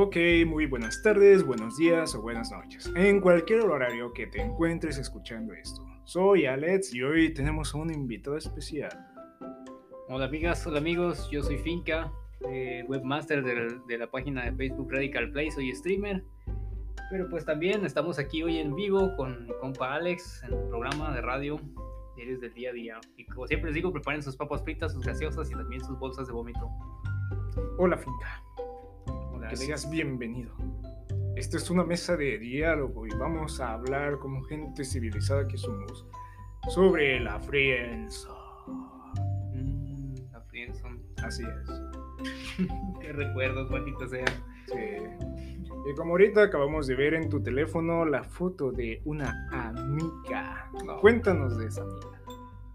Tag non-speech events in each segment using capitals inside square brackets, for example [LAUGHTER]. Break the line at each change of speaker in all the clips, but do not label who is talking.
Ok, muy buenas tardes, buenos días o buenas noches. En cualquier horario que te encuentres escuchando esto. Soy Alex y hoy tenemos a un invitado especial.
Hola amigas, hola amigos, yo soy Finca, eh, webmaster de, de, la página de Facebook Radical Play, soy streamer. Pero pues también estamos aquí hoy en vivo con mi compa Alex en el programa de radio Diarios del Día a Día. Y como siempre les digo, preparen sus papas fritas, sus gaseosas y también sus bolsas de vómito.
Hola Finca. Que seas bienvenido. Esta es una mesa de diálogo y vamos a hablar como gente civilizada que somos sobre la frienza.
Mm, la friendzone.
Así es. [LAUGHS]
Qué recuerdos, maldita sea.
Sí. Y como ahorita acabamos de ver en tu teléfono la foto de una amiga.
No.
Cuéntanos de esa amiga.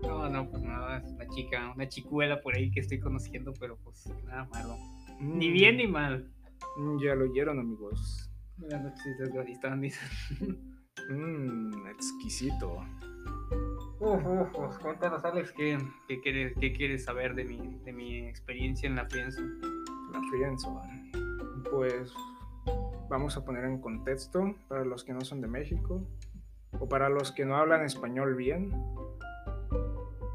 No, no, pues nada, es una chica, una chicuela por ahí que estoy conociendo, pero pues nada malo. Ni
Mm,
bien ni mal.
Mm, Ya lo oyeron, amigos.
Buenas noches, dicen.
Mmm, exquisito.
Uf, uf, uf, cuéntanos, Alex, ¿qué, qué, quieres, qué quieres saber de mi, de mi experiencia en la friendzone?
La friendzone. Pues vamos a poner en contexto para los que no son de México o para los que no hablan español bien.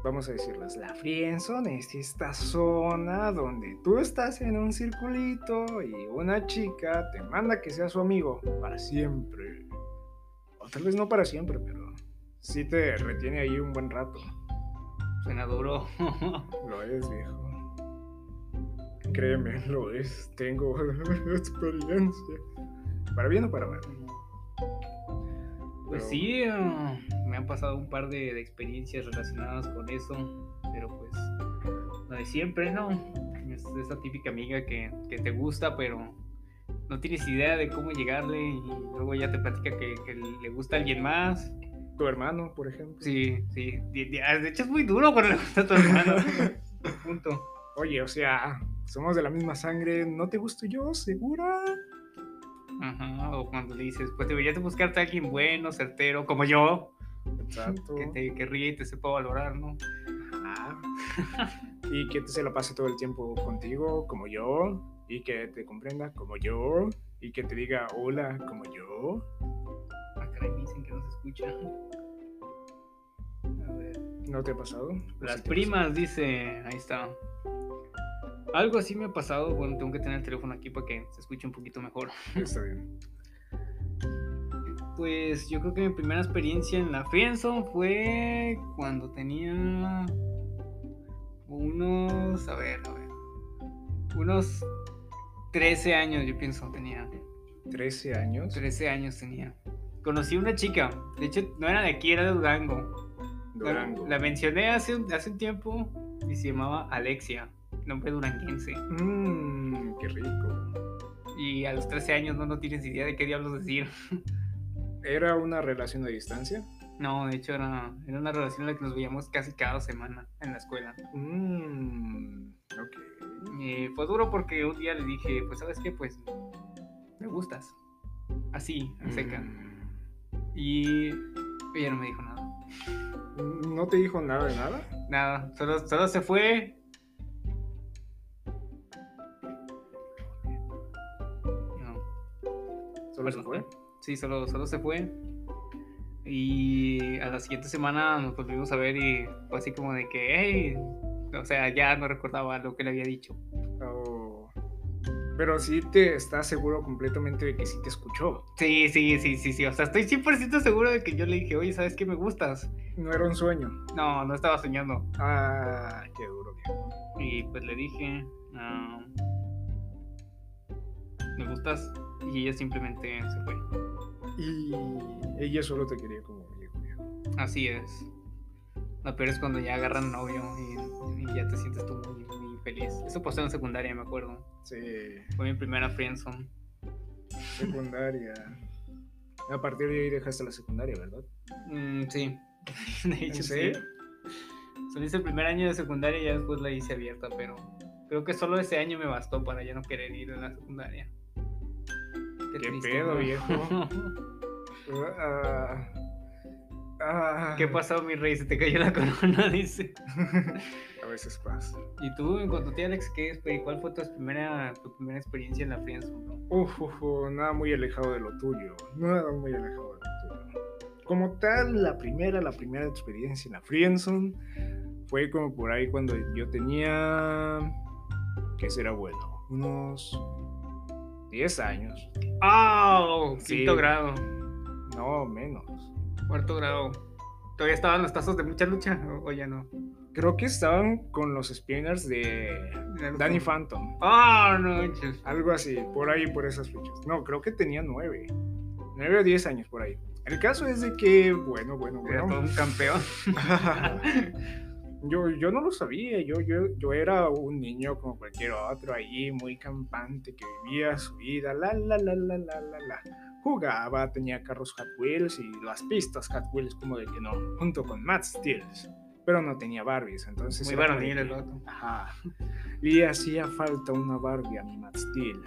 Vamos a decirles, la friendzone es esta zona donde tú estás en un circulito y una chica te manda que sea su amigo para siempre. O tal vez no para siempre, pero sí te retiene ahí un buen rato.
Suena duro. [LAUGHS]
Lo es, viejo. Créeme, lo es. Tengo [LAUGHS] experiencia. Para bien o para mal.
Pues sí, me han pasado un par de, de experiencias relacionadas con eso, pero pues lo de siempre, ¿no? Es esa típica amiga que, que te gusta, pero no tienes idea de cómo llegarle y luego ya te platica que, que le gusta a alguien más.
Tu hermano, por ejemplo.
Sí, sí. De, de- hecho es muy duro cuando le gusta a tu hermano. [LAUGHS] Punto.
Oye, o sea, somos de la misma sangre. ¿No te gusto yo? ¿Segura?
Ajá, o cuando le dices, pues deberías de buscarte a alguien bueno, certero, como yo,
Exacto.
que te que ríe y te sepa valorar, ¿no?
Ajá. [LAUGHS] Y que se la pase todo el tiempo contigo, como yo. Y que te comprenda, como yo. Y que te diga hola, como yo.
Ah, caray, me dicen que no se escucha. A ver.
¿No te ha pasado? ¿O
Las
sí
primas, dice. Ahí está. Algo así me ha pasado. Bueno, tengo que tener el teléfono aquí para que se escuche un poquito mejor.
pasó? Está bien.
Pues yo creo que mi primera experiencia en la friendzone fue cuando tenía unos, a ver, a ver, unos 13 años, yo pienso, tenía.
13 años.
13 años tenía. Conocí una chica, de hecho no era de aquí, era de Durango. La-
Durango.
La, mencioné hace, un- hace un tiempo y se llamaba Alexia, nombre duranguense.
Mmm, qué rico.
Y a los 13 años no, no tienes idea de qué diablos decir. [LAUGHS]
¿Era una relación a distancia?
No, de hecho era, era una relación en la que nos veíamos casi cada semana en la escuela.
Mmm, ok.
Y fue duro porque un día le dije, pues sabes qué, pues me gustas. Así, a seca.
Mm.
Y ella no me dijo nada.
¿No te dijo nada de nada?
Nada, solo, solo se fue. No,
¿Solo se fue?
Sí, solo, solo se fue. Y a la siguiente semana nos volvimos a ver y fue así como de que, hey, o sea, ya no recordaba lo que le había dicho.
Oh. Pero sí te estás seguro completamente de que sí te escuchó.
Sí, sí, sí, sí, sí. O sea, estoy 100% seguro de que yo le dije, oye, ¿sabes qué me gustas?
No era un sueño.
No, no estaba soñando.
Ah, qué duro, viejo.
Y pues le dije, ah, ¿me gustas? Y ella simplemente se fue.
Y ella solo te quería como amigo.
Así es. Lo peor es cuando ya agarran novio y, y ya te sientes tú muy, muy feliz. Eso pasó en secundaria, me acuerdo.
Sí,
Fue mi primera friendzone.
secundaria. A partir de ahí dejaste la secundaria, ¿verdad?
Mm, sí. [LAUGHS] De
¿En
hecho, sí. Solo hice el primer año de secundaria y ya después la hice abierta, pero creo que solo ese año me bastó para ya no querer ir a la secundaria.
¿Qué pedo, viejo? [LAUGHS] Ah, Ah,
¿Qué pasó, mi rey? Se te cayó la corona, [LAUGHS] dice.
A veces pasa.
¿Y tú, en cuanto a ti, Alex, qué, cuál fue tu primera, tu primera experiencia en la friendzone?
Uf, uf, uf, nada muy alejado de lo tuyo. Nada muy alejado de lo tuyo. Como tal, la primera, la primera experiencia en la Friendzone fue como por ahí cuando yo tenía. ¿Qué será bueno? Unos 10 años.
¡Ah!
Sí.
Quinto grado,
No, menos.
cuarto grado. ¿Todavía estaban los tazos de mucha lucha o, ya no?
Creo que estaban con los spinners de Danny Phantom.
¡Ah, no! manches.
Algo así, por ahí, por esas fechas. No, creo que tenía 9. 9 o 10 años por ahí. El caso es de que, bueno, bueno,
Era todo
bueno.
un campeón. [LAUGHS]
yo, yo no lo sabía, yo, yo, yo era un niño como cualquier otro ahí, muy campante, que vivía su vida, la, la, la, la, la, la, la. Jugaba, tenía carros Hot Wheels y las pistas Hot Wheels, como de que no, junto con Matt Steels. Pero no tenía Barbies, entonces...
Muy varonil el vato.
Ajá. Le hacía falta una Barbie a mi Matt Steel.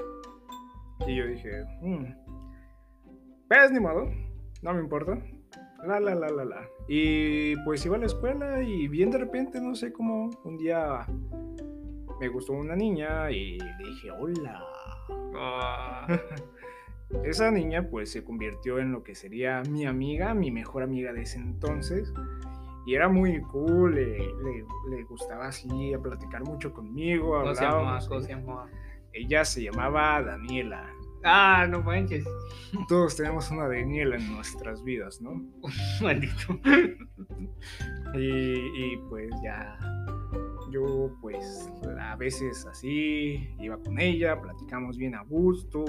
Y yo dije, "Mm, pues ni modo, no me importa. La, la, la, la, la. Y pues iba a la escuela y bien de repente, no sé cómo, un día me gustó una niña y dije, hola.
Ah, [LAUGHS]
Esa niña pues se convirtió en lo que sería mi amiga, mi mejor amiga de ese entonces. Y era muy cool, le, le- le gustaba así a platicar mucho conmigo, hablábamos.
¿Cómo se llamaba?
Ella se llamaba Daniela.
Ah, no manches.
Todos tenemos una Daniela en nuestras vidas, ¿no? [LAUGHS]
Maldito.
Y, y, pues ya, yo pues a veces así iba con ella, platicamos bien a gusto.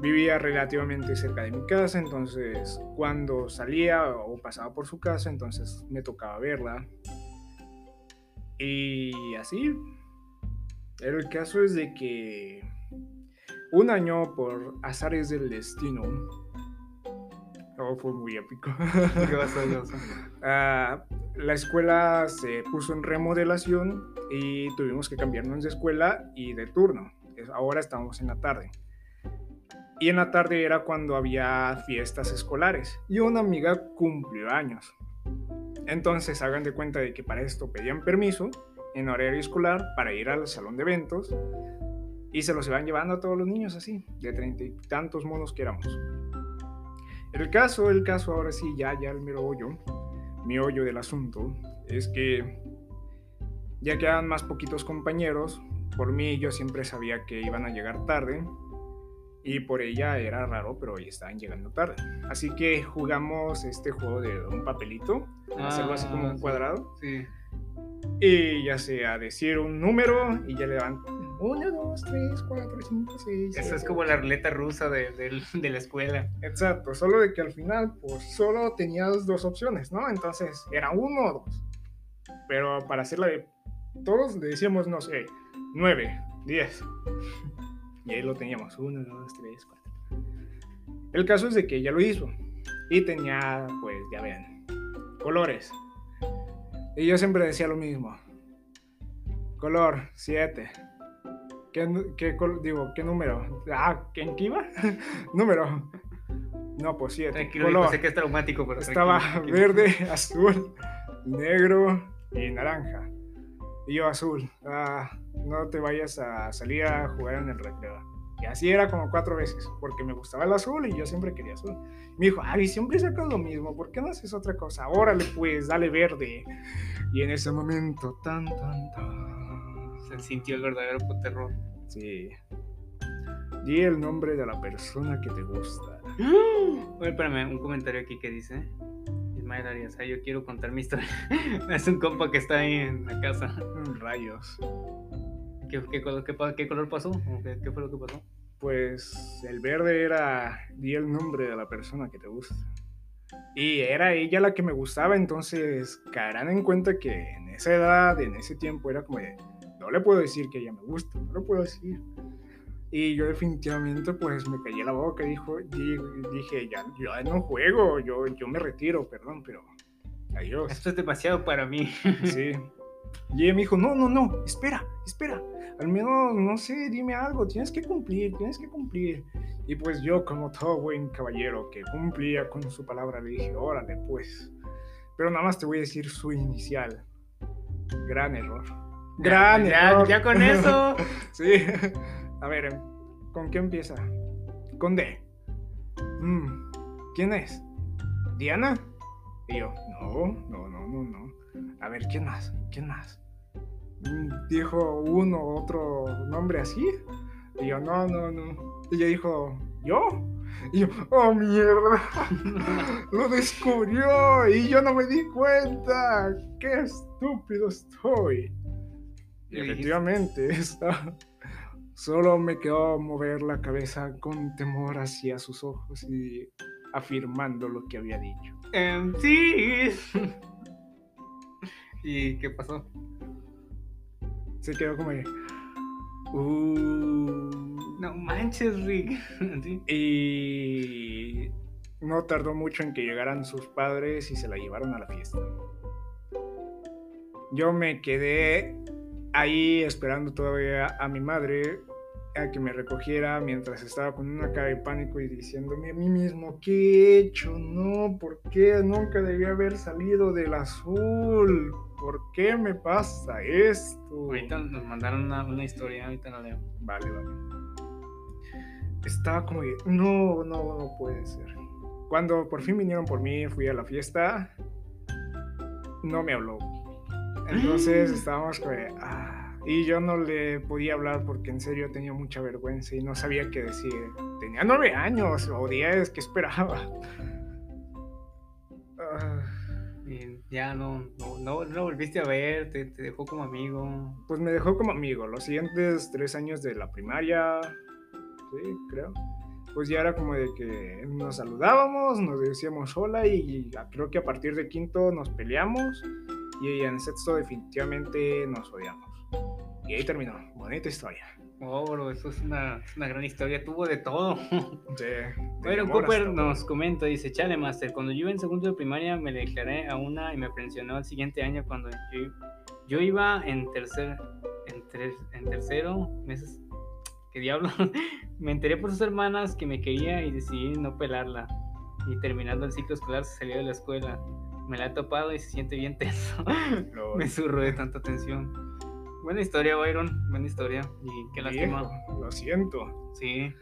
Vivía relativamente cerca de mi casa, entonces cuando salía o pasaba por su casa, entonces me tocaba verla. Y así. El caso es de que un año por azares del destino. Oh, fue muy épico. [LAUGHS] Ah, la escuela se puso en remodelación y tuvimos que cambiarnos de escuela y de turno. Ahora estamos en la tarde. Y en la tarde era cuando había fiestas escolares y una amiga cumplió años. Entonces hagan de cuenta de que para esto pedían permiso en horario escolar para ir al salón de eventos y se los iban llevando a todos los niños así, de treinta y tantos monos que éramos. El caso, el caso ahora sí, ya, ya el mero hoyo, mi hoyo del asunto, es que ya quedaban más poquitos compañeros, por mí yo siempre sabía que iban a llegar tarde y por ella era raro, pero hoy estaban llegando tarde. Así que jugamos este juego de un papelito, hacerlo así como
Ah,
un cuadrado
Sí.
y ya sea decir un número y ya le dan 1, 2, 3, 4, 5, 6.
Eso es como la ruleta rusa de, del- [LAUGHS] de la escuela.
Exacto, solo de que al final, pues solo tenías dos opciones, ¿no? Entonces, era uno o dos. Pero para hacerla de todos, le decíamos, no sé, 9, 10. Y ahí lo teníamos, 1, 2, 3, 4. El caso es de que ella lo hizo. Y tenía, pues, ya ven, colores. Y yo siempre decía lo mismo. Color 7. ¿Qué, digo, ¿qué número? Ah, ¿en qué iba? [LAUGHS] número. No, pues 7.
Tranquilo,
Color.
sé que es traumático, pero
Estaba
tranquilo, tranquilo.
verde, [LAUGHS] azul, negro y naranja. Y yo azul. Ah, no te vayas a salir a jugar en el recreo. Y así era como cuatro veces, porque me gustaba el azul y yo siempre quería azul. Me dijo, ay, siempre sacas lo mismo, ¿por qué no haces otra cosa? Órale pues, dale verde. Y en ese momento, tan, tan, tan.
Se sintió el verdadero terror.
Sí. Di el nombre de la persona que te gusta. [GASPS]
Oye, espérame, un comentario aquí que dice. Ismael Arias, ah, yo quiero contar mi historia. [LAUGHS] es un compa que está ahí en la casa.
Mm, Rayos.
¿Qué, qué color, qué, qué color pasó? ¿O ¿Qué, qué fue lo que pasó?
Pues el verde era, di el nombre de la persona que te gusta. Y era ella la que me gustaba, entonces caerán en cuenta que en esa edad, en ese tiempo, era como de, no le puedo decir que ella me gusta, no le puedo decir. Y yo definitivamente pues me callé la boca dijo, di- dije, ya, yo no juego, yo, yo me retiro, perdón, pero adiós.
Esto es demasiado para mí.
Sí. Y ella me dijo, no, no, no, espera, espera. Al menos, no sé, dime algo, tienes que cumplir, tienes que cumplir. Y pues yo, como todo buen caballero que cumplía con su palabra, le dije, órale, pues. Pero nada más te voy a decir su inicial. Gran error. Gran
ya,
error.
ya con eso. [LAUGHS]
Sí. A ver, ¿con qué empieza? Con D. Mm, ¿Quién es? ¿Diana? Y yo, no, no, no, no, no. A ver, ¿quién más? ¿Quién más? Mm, Dijo uno, otro nombre así. Y yo, no, no, no. Y ella dijo, ¿yo? Y yo, oh mierda, [LAUGHS] lo descubrió y yo no me di cuenta. Qué estúpido estoy. Efectivamente, [LAUGHS] esta- solo me quedó mover la cabeza con temor hacia sus ojos y afirmando lo que había dicho.
Em, sí. [LAUGHS] ¿Y qué pasó?
Se quedó como de, "Uh".
No manches, Rick. [LAUGHS] Sí.
Y no tardó mucho en que llegaran sus padres y se la llevaron a la fiesta. Yo me quedé ahí esperando todavía a mi madre a que me recogiera mientras estaba con una cara de pánico y diciéndome a mí mismo, ¿qué he hecho? No, ¿por qué? Nunca debía haber salido del azul. ¿Por qué me pasa esto?
Ahorita nos mandaron una, una historia, ahorita la leo.
Vale, vale. Estaba como de, no, no, no puede ser. Cuando por fin vinieron por mí, fui a la fiesta, no me habló. Entonces estábamos como ah, y yo no le podía hablar porque en serio tenía mucha vergüenza y no sabía qué decir. Tenía nueve años o diez, ¿qué esperaba? [LAUGHS] Ah,
Y ya no, no, no, no lo volviste a ver, te, te dejó como amigo.
pues me dejó como amigo. Los siguientes tres años de la primaria, sí, creo. Pues ya era como de que nos saludábamos, nos decíamos hola y a- creo que a partir de quinto nos peleamos y en sexto definitivamente nos odiamos. Y ahí terminó. Bonita historia.
Oh, bro, eso es una, una gran historia, tuvo de todo. [LAUGHS] Bueno,
amor
Cooper nos comenta, dice, chale, Master, cuando yo iba en segundo de primaria me declaré a una y me pensionó el siguiente año cuando yo, yo iba en tercer, en, tres- en tercero, meses, ¿qué diablo? [LAUGHS] me enteré por sus hermanas que me quería y decidí no pelarla. Y terminando el ciclo escolar se salió de la escuela. Me la he topado y se siente bien tenso. [LAUGHS] [LAUGHS] Me zurro de tanta tensión. Buena historia, Byron, buena historia. Y qué lástima.
Lo siento.
Sí.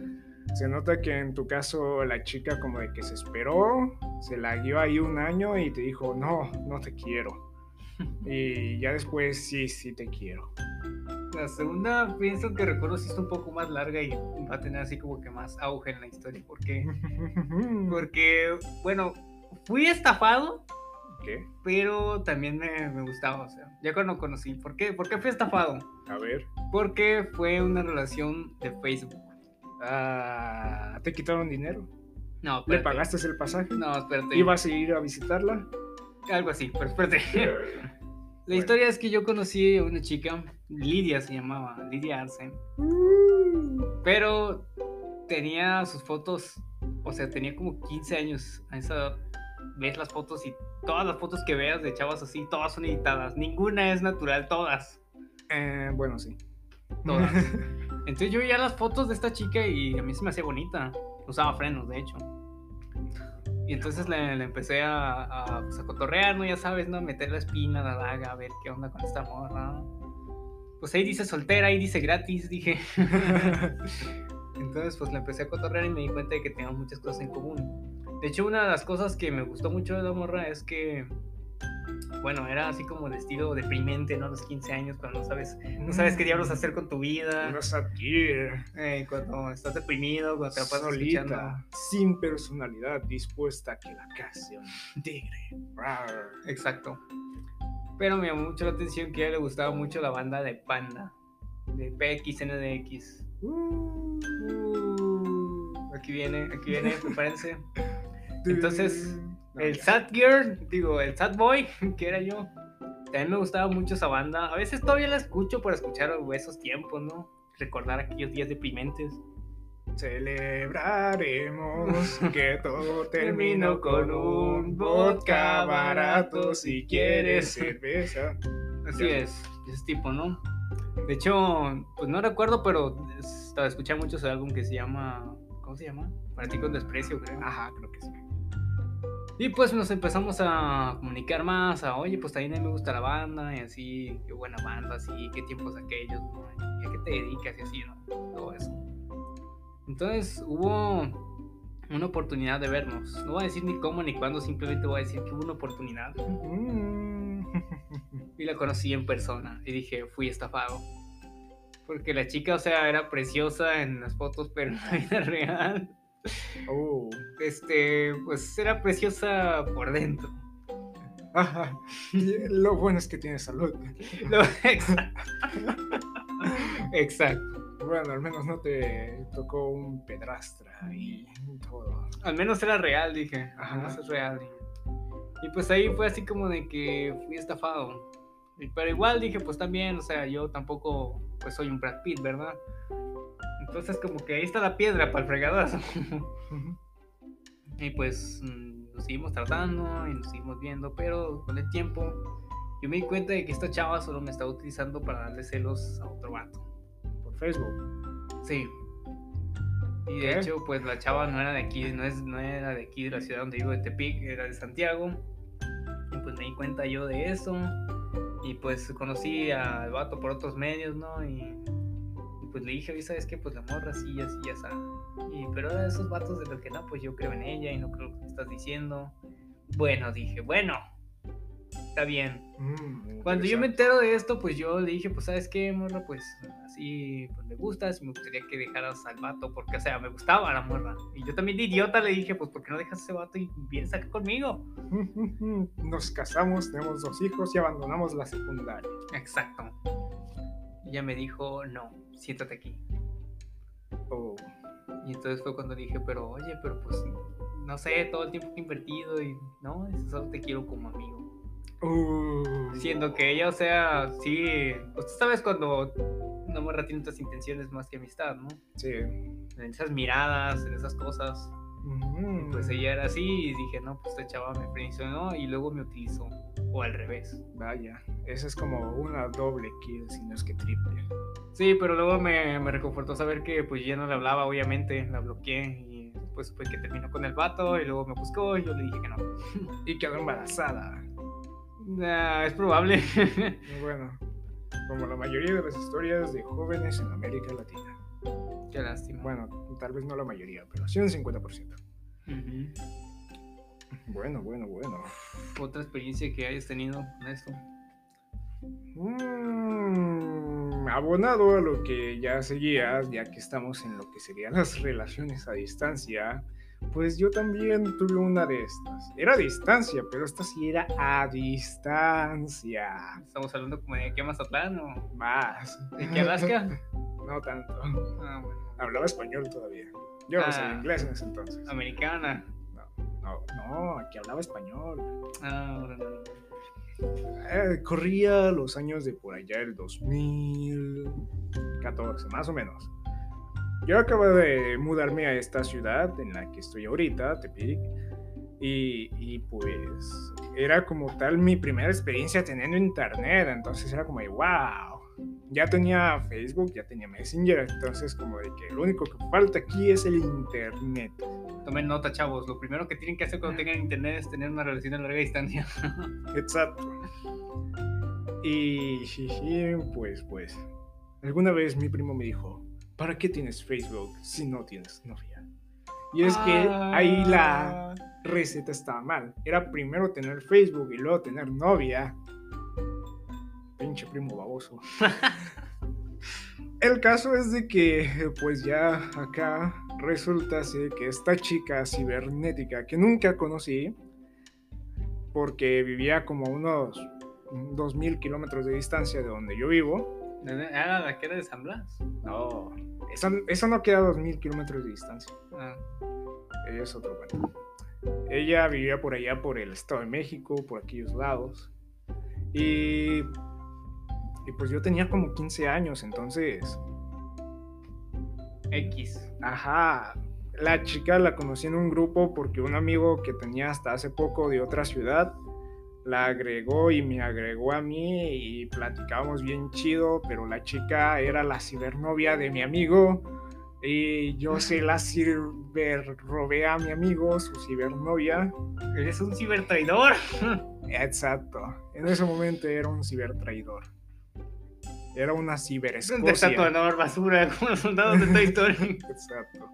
Se nota que en tu caso la chica como de que se esperó, se la dio ahí un año y te dijo, no, no te quiero. [LAUGHS] Y ya después sí, sí te quiero.
La segunda, pienso que recuerdo si es un poco más larga y va a tener así como que más auge en la historia. Porque, porque bueno, fui estafado,
¿Qué?
pero también me, me gustaba. O sea, ya cuando conocí. ¿Por qué? ¿Por qué fui estafado?
A ver.
Porque fue una relación de Facebook.
Ah, ¿Te quitaron dinero?
No,
¿Le
espérate.
pagaste el pasaje?
No, espérate.
¿Ibas a ir a visitarla?
Algo así, pero espérate. [LAUGHS] La historia es que yo conocí a una chica, Lidia se llamaba, Lidia Arce. Pero tenía sus fotos, o sea, tenía como 15 años a esa edad. Ves las fotos y todas las fotos que veas de chavas así, todas son editadas. Ninguna es natural, todas.
Eh, bueno, sí.
Todas. [LAUGHS] Entonces yo veía las fotos de esta chica y a mí se me hacía bonita. Usaba frenos, de hecho. Y entonces le, le empecé a, a, pues, a cotorrear, ¿no? Ya sabes, ¿no? Meter la espina, la daga, a ver qué onda con esta morra. Pues ahí dice soltera, ahí dice gratis, dije. [LAUGHS] Entonces, pues le empecé a cotorrear y me di cuenta de que teníamos muchas cosas en común. De hecho, una de las cosas que me gustó mucho de la morra es que, bueno, era así como de estilo deprimente, ¿no? Los 15 años, cuando no sabes, no sabes qué diablos hacer con tu vida.
Satir.
eh, cuando estás deprimido, cuando te la pasas.
Solita, sin personalidad, dispuesta a que la case un tigre.
Exacto. Pero me llamó mucho la atención que a ella le gustaba mucho la banda de Panda, de PXNDX.
Uh,
Aquí viene, aquí viene, prepárense. [LAUGHS] Entonces,
No,
El
ya.
Sad Girl, digo, el Sad Boy, [LAUGHS] que era yo. También me gustaba mucho esa banda. A veces todavía la escucho para escuchar esos tiempos, ¿no? Recordar aquellos días deprimentes.
Celebraremos [LAUGHS] que todo terminó con un vodka barato si quieres cerveza.
Así
Ya.
es, ese tipo, ¿no? De hecho, pues no recuerdo, pero estaba escuché mucho ese álbum que se llama. ¿Cómo se llama? Para ti con desprecio, creo.
Ajá, creo que sí.
Y pues nos empezamos a comunicar más, a oye, pues también a mí me gusta la banda, y así, qué buena banda, así, qué tiempos aquellos. ¿Y a qué te dedicas? Y así, ¿no? Todo eso. Entonces hubo una oportunidad de vernos. No voy a decir ni cómo ni cuándo, simplemente voy a decir que hubo una oportunidad.
Mm.
Y la conocí en persona y dije, fui estafado. Porque la chica, o sea, era preciosa en las fotos, pero en la vida real,
Oh.
este, pues era preciosa por dentro.
Ajá. Lo bueno es que tiene salud. [LAUGHS]
Lo- Exacto. Exacto.
Bueno, al menos no te tocó un pedrastra y todo.
Al menos era real, dije.
Ajá.
Al menos es real. dije. Y pues ahí fue así como de que fui estafado. Pero igual dije, pues también, o sea, yo tampoco, pues soy un Brad Pitt, ¿verdad? Entonces como que ahí está la piedra para el fregadazo. Y pues mm, nos seguimos tratando y nos seguimos viendo, pero con el tiempo yo me di cuenta de que esta chava solo me estaba utilizando para darle celos a otro vato.
Por Facebook.
Sí. Y de
¿Qué?
hecho, pues la chava no era de aquí, no, es, no era de aquí, de la ciudad donde vivo, de Tepic, era de Santiago. Y pues me di cuenta yo de eso. Y pues conocí al vato por otros medios, ¿no? Y pues le dije, oye, ¿sabes qué? Pues la morra así, así, así. Y pero esos vatos de los que no, pues yo creo en ella y no creo lo que estás diciendo. Bueno, dije, bueno, está bien.
Mm,
Cuando yo me entero de esto, pues yo le dije, pues sabes qué, morra, pues así, pues me gustas, me gustaría que dejaras al vato, porque, o sea, me gustaba la morra. Y yo también de idiota le dije, pues, ¿por qué no dejas a ese vato y vienes acá conmigo? [LAUGHS]
Nos casamos, tenemos dos hijos y abandonamos la secundaria.
Exacto. Y ella me dijo, no, siéntate aquí.
Oh.
Y entonces fue cuando dije, pero oye, pero pues, no sé, todo el tiempo que he invertido y, no, eso solo te quiero como amigo.
Uh.
Siendo que ella, o sea, sí, pues tú sabes cuando una morra tiene otras intenciones más que amistad, ¿no?
Sí.
en esas miradas, en esas cosas.
Mm.
Pues ella era así y dije, no, pues esta chava me frencionó y luego me utilizó. O al revés.
Vaya, esa es como una doble kill, si no es que triple.
Sí, pero luego me, me reconfortó saber que pues ya no le hablaba, obviamente, la bloqueé y después fue que terminó con el vato y luego me buscó y yo le dije que no.
Y quedó embarazada.
Ah, es probable.
Bueno, como la mayoría de las historias de jóvenes en América Latina.
Qué lástima.
Bueno, tal vez no la mayoría, pero sí un 50%.
Ujú.
Bueno, bueno, bueno.
Otra experiencia que hayas tenido con esto.
Mm, abonado a lo que ya seguías, ya que estamos en lo que serían las relaciones a distancia, pues yo también tuve una de estas. Era a distancia, pero esta sí era a distancia.
Estamos hablando como de aquí a Mazatlán o
Más.
de aquí a Alaska. [LAUGHS]
No tanto.
Ah, bueno.
Hablaba español todavía. Yo no
Ah.
sabía inglés en ese entonces.
Americana.
No, no, aquí hablaba español.
Ah, bueno, no, no.
Eh, corría los años de por allá, el 2014, más o menos. Yo acabo de mudarme a esta ciudad en la que estoy ahorita, Tepic, y, y pues era como tal mi primera experiencia teniendo internet, entonces era como de wow. Ya tenía Facebook, ya tenía Messenger, entonces como de que lo único que falta aquí es el internet.
Tomen nota, chavos. Lo primero que tienen que hacer cuando tengan internet es tener una relación a larga distancia. [LAUGHS]
Exacto. Y, y, pues, pues, alguna vez mi primo me dijo, ¿para qué tienes Facebook si no tienes novia? Y es que ahí la receta estaba mal. Era primero tener Facebook y luego tener novia. Pinche primo baboso. El caso es de que, pues ya acá resulta que esta chica cibernética que nunca conocí, porque vivía como a unos 2000 kilómetros de distancia de donde yo vivo.
Ah, la que era de San Blas.
No, eso, eso no queda a 2000 kilómetros de distancia.
Ah,
Ella es otro cuento. Ella vivía por allá, por el Estado de México, por aquellos lados. Y, y pues yo tenía como 15 años, entonces,
X.
ajá, la chica la conocí en un grupo porque un amigo que tenía hasta hace poco de otra ciudad la agregó y me agregó a mí y platicábamos bien chido, pero la chica era la cibernovia de mi amigo. Y yo se la ciber robé a mi amigo, su cibernovia.
Eres un cibertraidor. [LAUGHS]
Exacto. En ese momento era un cibertraidor. Era una
Es un
ciberescocia.
desatuador basura, [LAUGHS] como los soldados de Toy Story. [LAUGHS]
Exacto.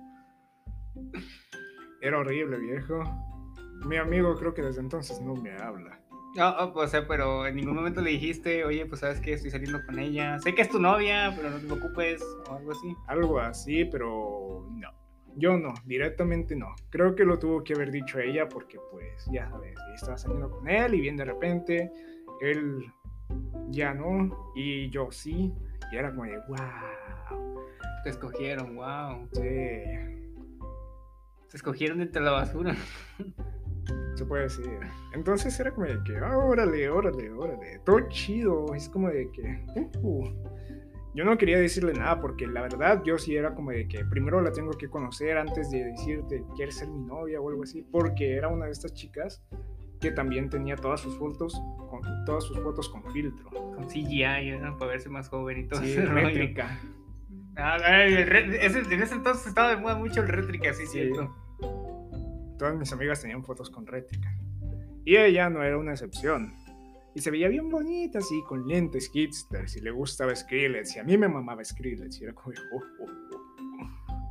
Era horrible, viejo. Mi amigo creo que desde entonces no me habla.
No, oh, pues, pero en ningún momento le dijiste, oye, pues sabes que estoy saliendo con ella. Sé que es tu novia, pero no te preocupes, o algo así.
Algo así, pero no. Yo no, directamente no. Creo que lo tuvo que haber dicho ella porque pues ya sabes, estaba saliendo con él y bien de repente él ya no y yo sí. Y era como de, wow.
Te escogieron, wow.
Sí,
Te escogieron entre la basura.
se puede decir. Entonces era como de que, ah, órale, órale, órale. Todo chido. Es como de que, uh. Yo no quería decirle nada porque la verdad yo sí era como de que primero la tengo que conocer antes de decirte quieres ser mi novia o algo así. Porque era una de estas chicas que también tenía todas sus fotos con todas sus fotos con filtro.
Con CGI, ¿no? Para verse más joven y todo
Sí, métrica.
Ah, ese- en ese entonces estaba de moda mucho el rétrica, sí,
Sí.
cierto.
Todas mis amigas tenían fotos con rétrica. Y ella no era una excepción. Y se veía bien bonita, así, con lentes hipsters. Y le gustaba Skrillex. Y a mí me mamaba Skrillex. Y era como, "Oh, oh,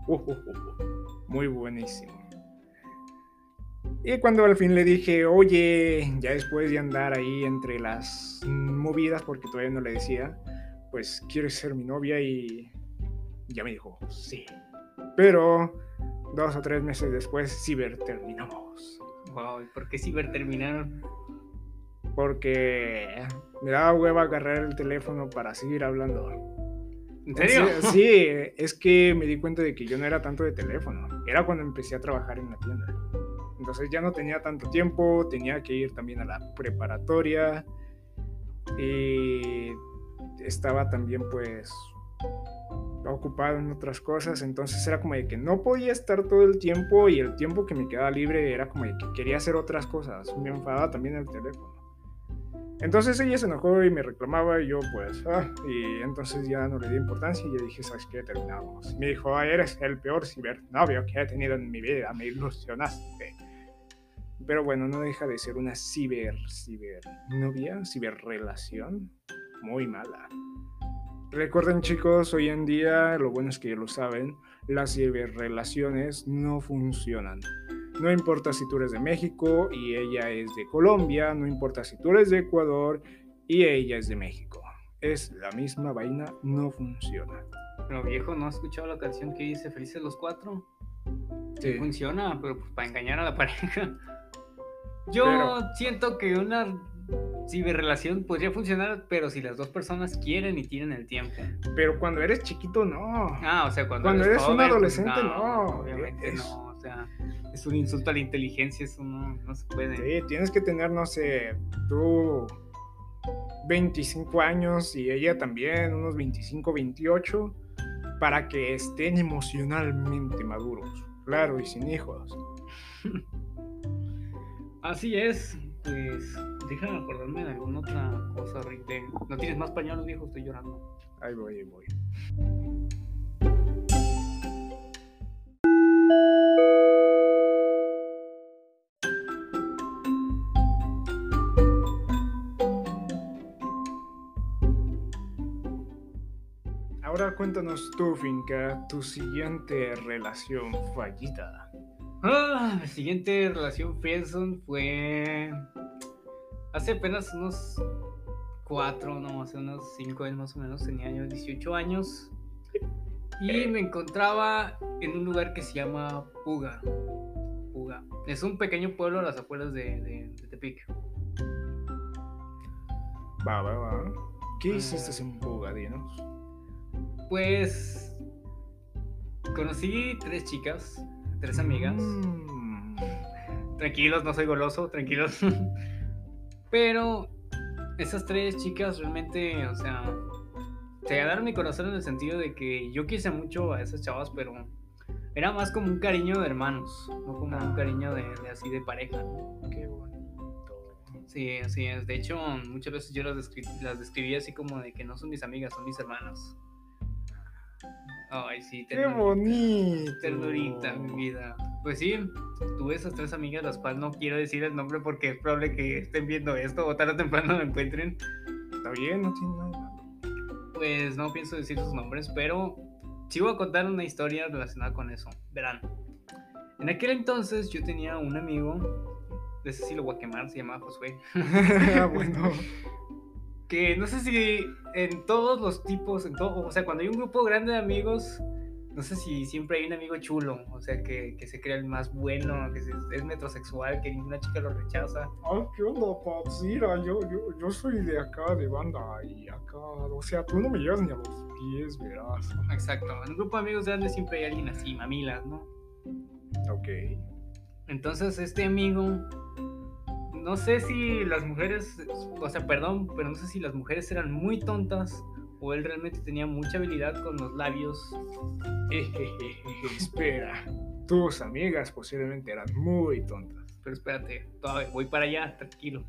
oh, oh, oh, oh, oh". muy buenísimo. Y cuando al fin le dije, oye, ya después de andar ahí entre las movidas, porque todavía no le decía, pues, ¿quieres ser mi novia? Y ya me dijo, sí. Pero dos o tres meses después, ciber terminamos.
Wow, ¿y por qué ciber terminaron?
Porque me daba hueva agarrar el teléfono para seguir hablando.
¿En serio?
Sí, sí, es que me di cuenta de que yo no era tanto de teléfono. Era cuando empecé a trabajar en la tienda. Entonces ya no tenía tanto tiempo, tenía que ir también a la preparatoria. Y estaba también pues ocupado en otras cosas, entonces era como de que no podía estar todo el tiempo y el tiempo que me quedaba libre era como de que quería hacer otras cosas, me enfadaba también el teléfono. Entonces ella se enojó y me reclamaba y yo pues, ah, y entonces ya no le di importancia y yo dije, ¿sabes qué? Terminamos. Me dijo, "Ah, eres el peor cibernovio que he tenido en mi vida, me ilusionaste. Pero bueno, no deja de ser una ciber, ciber novia, ciberrelación muy mala. Recuerden chicos, hoy en día, lo bueno es que ya lo saben, las ciberrelaciones no funcionan. No importa si tú eres de México y ella es de Colombia, no importa si tú eres de Ecuador y ella es de México. Es la misma vaina, no funciona.
Pero viejo, ¿no has escuchado la canción que dice Felices los cuatro? Sí. Funciona, pero pues para engañar a la pareja. Yo
Pero-
siento que una ciberrelación podría funcionar, pero si las dos personas quieren y tienen el tiempo.
Pero cuando eres chiquito, no.
Ah, o sea, cuando,
Cuando eres un
pues,
adolescente, no,
Obviamente
es-
no, o sea, es un insulto a la inteligencia, eso no, no se puede.
Sí, tienes que tener, no sé, tú 25 años y ella también, unos 25, 28, para que estén emocionalmente maduros. Claro, y sin hijos. [LAUGHS]
Así es, pues déjame acordarme de alguna otra cosa horrible. ¿No tienes más pañuelos, viejo? Estoy llorando.
Ahí voy, ahí voy. Ahora cuéntanos tú, Finca, tu siguiente relación fallida.
Ah, mi siguiente relación friendzone fue hace apenas unos cuatro, no, hace unos cinco años más o menos, tenía yo 18 años y me encontraba en un lugar que se llama Puga. Puga. Es un pequeño pueblo a las afueras de, de- de Tepic.
Va, va, va. ¿Qué
Ah.
hiciste en Puga, dinos?
Pues conocí tres chicas, tres amigas.
Mm.
Tranquilos, no soy goloso, tranquilos. [LAUGHS] Pero esas tres chicas realmente, o sea, se ganaron mi corazón en el sentido de que yo quise mucho a esas chavas, pero era más como un cariño de hermanos, no como un cariño de, de así de pareja.
Qué bonito.
Sí, así es. De hecho, muchas veces yo las, descri- las describía así como de que no son mis amigas, son mis hermanas. Ay, sí,
¡Qué
ternurita.
bonito!
Ternurita, mi vida. Pues sí, tuve esas tres amigas, las cuales no quiero decir el nombre porque es probable que estén viendo esto o tarde o temprano lo encuentren.
Está bien, no tiene nada malo.
Pues no pienso decir sus nombres, pero sí voy a contar una historia relacionada con eso. Verán, en aquel entonces yo tenía un amigo, de ese sí lo voy a quemar, se llamaba Josué, [LAUGHS]
Ah, bueno. [LAUGHS]
que no sé si en todos los tipos, en todo, o sea, cuando hay un grupo grande de amigos, no sé si siempre hay un amigo chulo, o sea, que, que se crea el más bueno, que se- es metrosexual, que ninguna chica lo rechaza.
Ah, ¿qué onda, Paps? Mira, yo, yo, yo soy de acá, de banda, y acá, o sea, tú no me llegas ni a los pies, verás.
Exacto, en un grupo de amigos grandes siempre hay alguien así, mamilas, ¿no?
Ok.
Entonces este amigo, no sé si las mujeres, o sea, perdón, pero no sé si las mujeres eran muy tontas o él realmente tenía mucha habilidad con los labios. [LAUGHS]
Espera, tus amigas posiblemente eran muy tontas.
Pero espérate, todavía voy para allá, tranquilo.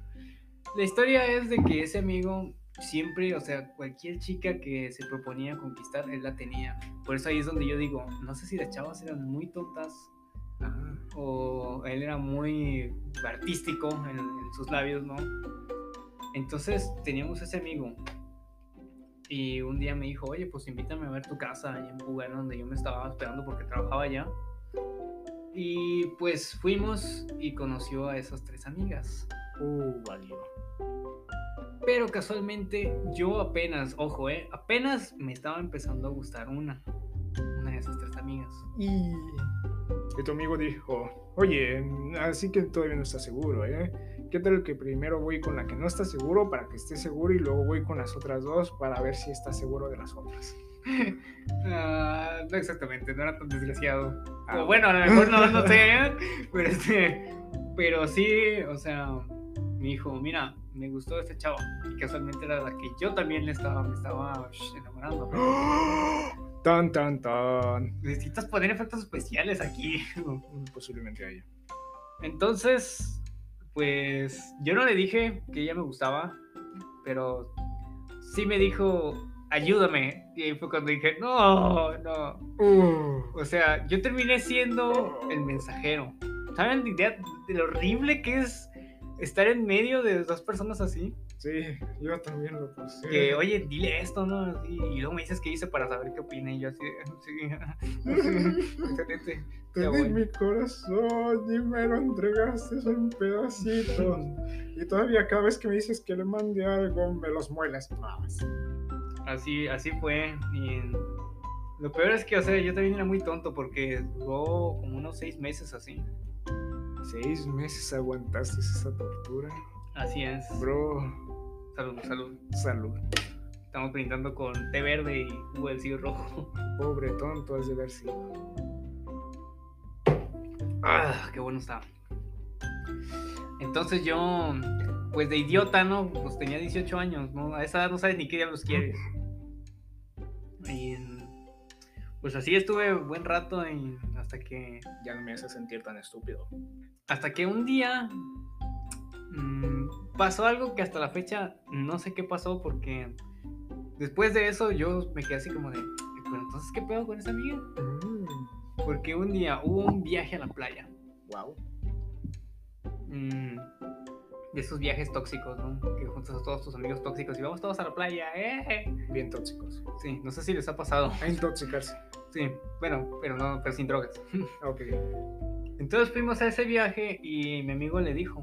La historia es de que ese amigo siempre, o sea, cualquier chica que se proponía conquistar, él la tenía. Por eso ahí es donde yo digo, no sé si las chavas eran muy tontas O él era muy artístico en, en sus labios, ¿no? Entonces teníamos ese amigo y un día me dijo, oye, pues invítame a ver tu casa allá en Pugal, donde yo me estaba esperando porque trabajaba allá. Y pues fuimos y conoció a esas tres amigas.
uh, valió.
Pero casualmente yo apenas, ojo, eh, apenas me estaba empezando a gustar una. Una de esas tres amigas.
Y, y tu amigo dijo, oye, así que todavía no estás seguro, ¿eh? ¿Qué tal que primero voy con la que no está seguro para que esté seguro y luego voy con las otras dos para ver si está seguro de las otras? [LAUGHS]
Ah, no exactamente, no era tan desgraciado.
Ah,
o bueno, a lo mejor no, no sé, [LAUGHS] ¿eh? pero este, pero sí, o sea, me dijo, mira, me gustó esta chava y casualmente era la que yo también le estaba, me estaba sh, enamorando. [GASPS] [LAUGHS]
Tan, tan, tan.
Necesitas poner efectos especiales aquí.
Posiblemente haya.
Entonces, pues yo no le dije que ella me gustaba, pero sí me dijo, ayúdame. Y ahí fue cuando dije, no, no.
Uh,
O sea, yo terminé siendo el mensajero. ¿Saben la idea de lo horrible que es estar en medio de dos personas así?
Sí, yo también lo pasé.
Que, oye, dile esto, ¿no? Y, y luego me dices qué hice para saber qué opina. Y yo así, [LAUGHS] sí. [LAUGHS] Excelente.
Te di mi corazón y me lo entregaste en pedacitos. [LAUGHS] y todavía cada vez que me dices que le mande algo, me los muelas más.
Así, así fue. Y lo peor es que, o sea, yo también era muy tonto porque duró como unos seis meses así.
Seis meses aguantaste esa tortura.
Así es.
Bro,
Salud, salud.
salud.
Estamos brindando con té verde y jugo del cielo rojo.
Pobre tonto, has de haber sido.
Ah, qué bueno está. Entonces yo, pues de idiota, ¿no? Pues tenía 18 años, ¿no? A esa edad no sabes ni qué diablos quieres. Y pues así estuve buen rato y hasta que
Ya no me hace sentir tan estúpido.
hasta que un día mm, pasó algo que hasta la fecha no sé qué pasó porque después de eso yo me quedé así como de, pero entonces qué pedo con esa amiga? Porque un día hubo un viaje a la playa.
wow.
Mm, de esos viajes tóxicos, ¿no? Que juntas a todos tus amigos tóxicos y vamos todos a la playa, ¡eh!
Bien tóxicos.
Sí, no sé si les ha pasado.
A intoxicarse.
Sí, bueno, pero no, pero sin drogas.
Ok.
Entonces fuimos a ese viaje y mi amigo le dijo,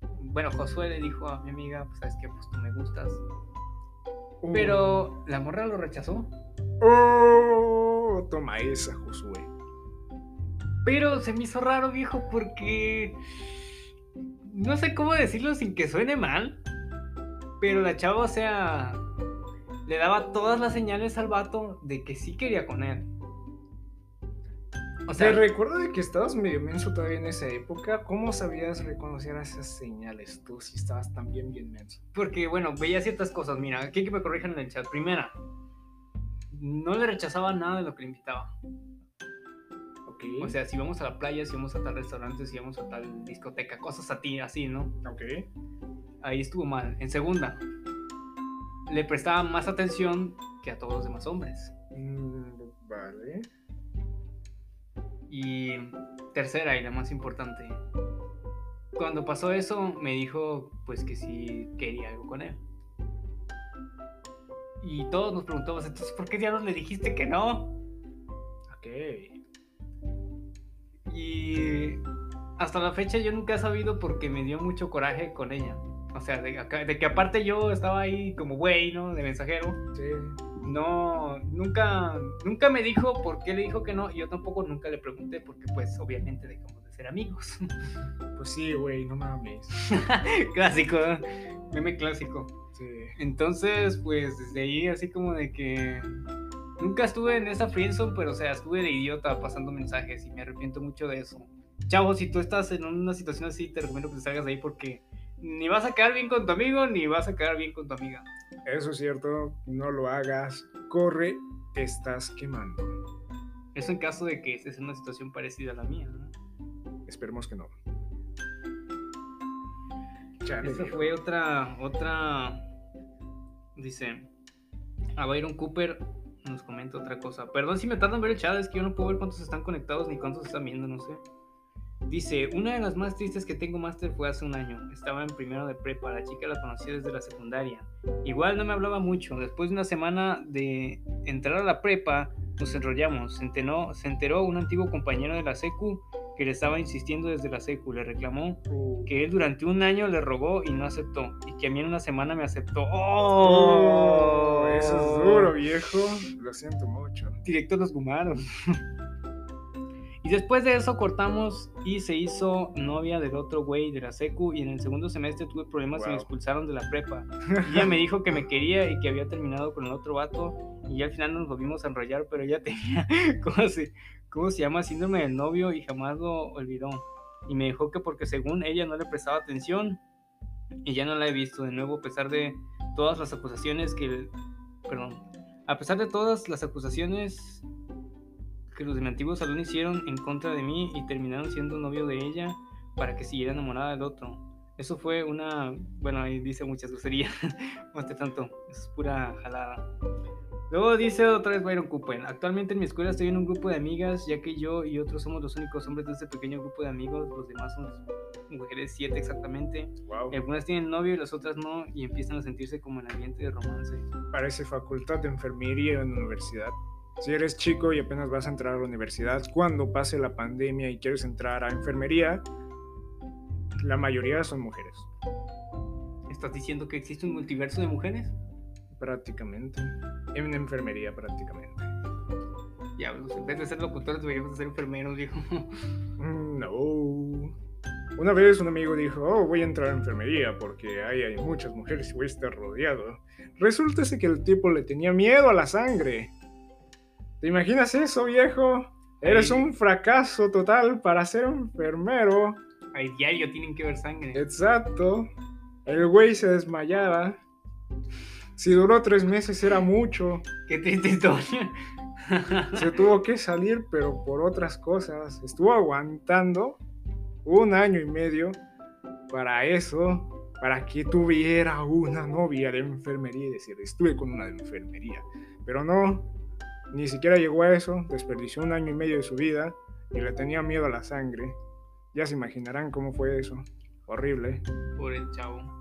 bueno, Josué le dijo a mi amiga, pues sabes que pues tú me gustas.
Uh.
Pero la morra lo rechazó.
Oh, toma esa, Josué.
Pero se me hizo raro, viejo, porque no sé cómo decirlo sin que suene mal. Pero la chava, o sea, le daba todas las señales al vato de que sí quería con él. O
Te
sea,
recuerdo de que estabas medio menso todavía en esa época. ¿Cómo sabías reconocer esas señales tú si estabas tan bien, bien menso?
porque bueno, veía ciertas cosas. Mira, aquí que me corrijan en el chat. Primera, no le rechazaba nada de lo que le invitaba.
Ok.
O sea, si vamos a la playa, si vamos a tal restaurante, si vamos a tal discoteca, cosas a ti, así, ¿no?
ok.
ahí estuvo mal. En segunda, le prestaba más atención que a todos los demás hombres.
Mm, Vale.
Y tercera y la más importante. Cuando pasó eso, me dijo pues que sí quería algo con él. Y todos nos preguntamos, entonces, ¿por qué ya no le dijiste que no?
Ok.
Y hasta la fecha yo nunca he sabido porque me dio mucho coraje con ella. O sea, de, de que aparte yo estaba ahí como güey, ¿no? De mensajero.
Sí.
No, nunca, nunca me dijo por qué le dijo que no. Y yo tampoco nunca le pregunté porque pues obviamente dejamos de ser amigos. [LAUGHS]
Pues sí, güey, no mames. [LAUGHS]
clásico, meme clásico.
Sí.
Entonces, pues desde ahí así como de que nunca estuve en esa friendzone, pero o sea, estuve de idiota pasando mensajes y me arrepiento mucho de eso. Chavo, si tú estás en una situación así, te recomiendo que te salgas de ahí porque ni vas a quedar bien con tu amigo ni vas a quedar bien con tu amiga.
Eso es cierto, no lo hagas. Corre, te estás quemando.
Eso en caso de que estés en una situación parecida a la mía, ¿no?
Esperemos que no. Chale,
Esa fue otra, otra, dice, a Byron Cooper nos comenta otra cosa. Perdón si me tardan en ver el chat, es que yo no puedo ver cuántos están conectados ni cuántos están viendo, no sé. Dice, una de las más tristes que tengo máster fue hace un año. Estaba en primero de prepa, la chica la conocí desde la secundaria. Igual no me hablaba mucho. Después de una semana de entrar a la prepa, nos enrollamos. Se enteró, se enteró un antiguo compañero de la secu que le estaba insistiendo desde la secu. Le reclamó que él durante un año le rogó y no aceptó, y que a mí en una semana me aceptó. ¡Oh!
oh, eso es duro, viejo. Lo siento mucho.
Directo nos gumaron. [LAUGHS] y después de eso cortamos y se hizo novia del otro güey de la secu y en el segundo semestre tuve problemas y me
Wow.
expulsaron de la prepa. [LAUGHS] Y ella me dijo que me quería y que había terminado con el otro vato y ya al final nos volvimos a enrollar, pero ella [LAUGHS] tenía, ¿cómo se, cómo se llama? Síndrome del novio y jamás lo olvidó. Y me dijo que porque según ella no le prestaba atención y ya no la he visto de nuevo a pesar de todas las acusaciones que, perdón, a pesar de todas las acusaciones que los de mi antiguo salón hicieron en contra de mí y terminaron siendo novio de ella para que siguiera enamorada del otro. Eso fue una, bueno, ahí dice muchas groserías, [LAUGHS] no esté tanto, eso es pura jalada. Luego dice otra vez Byron Cooper, actualmente en mi escuela estoy en un grupo de amigas, ya que yo y otros somos los únicos hombres de este pequeño grupo de amigos, los demás son mujeres, siete exactamente.
Wow.
Algunas tienen novio y las otras no, y empiezan a sentirse como en ambiente de romance.
Parece facultad de enfermería en universidad. Si eres chico y apenas vas a entrar a la universidad, cuando pase la pandemia y quieres entrar a enfermería, la mayoría son mujeres.
¿Estás diciendo que existe un multiverso de mujeres?
Prácticamente. En enfermería, prácticamente.
Diablos, en vez de ser locutores deberíamos de ser enfermeros, viejo.
Mm, No. Una vez un amigo dijo, oh, voy a entrar a enfermería porque ahí hay muchas mujeres y voy a estar rodeado. Resulta que el tipo le tenía miedo a la sangre. ¿Te imaginas eso, viejo? Eres
Ay.
un fracaso total para ser enfermero.
Al diario tienen que ver sangre.
Exacto. El güey se desmayaba. Si duró tres meses era mucho.
Qué triste historia.
Se tuvo que salir, pero por otras cosas. Estuvo aguantando un año y medio para eso, para que tuviera una novia de enfermería. Es decir, estuve con una de enfermería. Pero no, ni siquiera llegó a eso. Desperdició un año y medio de su vida y le tenía miedo a la sangre. Ya se imaginarán cómo fue eso. Horrible.
Por el chavo.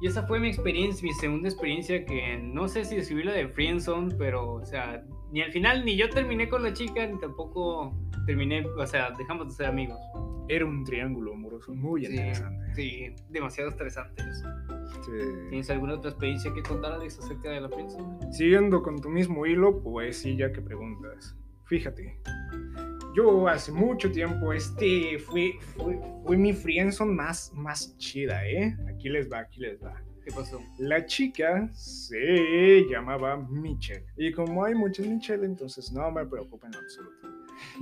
Y esa fue mi experiencia, mi segunda experiencia que no sé si describirla de friendzone, pero, o sea, ni al final ni yo terminé con la chica, ni tampoco terminé, o sea, dejamos de ser amigos.
Era un triángulo amoroso muy
Sí,
interesante.
sí, demasiado estresante eso.
Sí.
¿Tienes alguna otra experiencia que contar, Alex, acerca de la friendzone?
Siguiendo con tu mismo hilo, pues sí, ya que preguntas. Fíjate, yo hace mucho tiempo, este fue, fue, fue mi friendzone más, más chida, ¿eh? Aquí les va, aquí les va.
¿Qué pasó?
La chica se llamaba Michelle. Y como hay muchas Michelle, entonces no me preocupa en absoluto.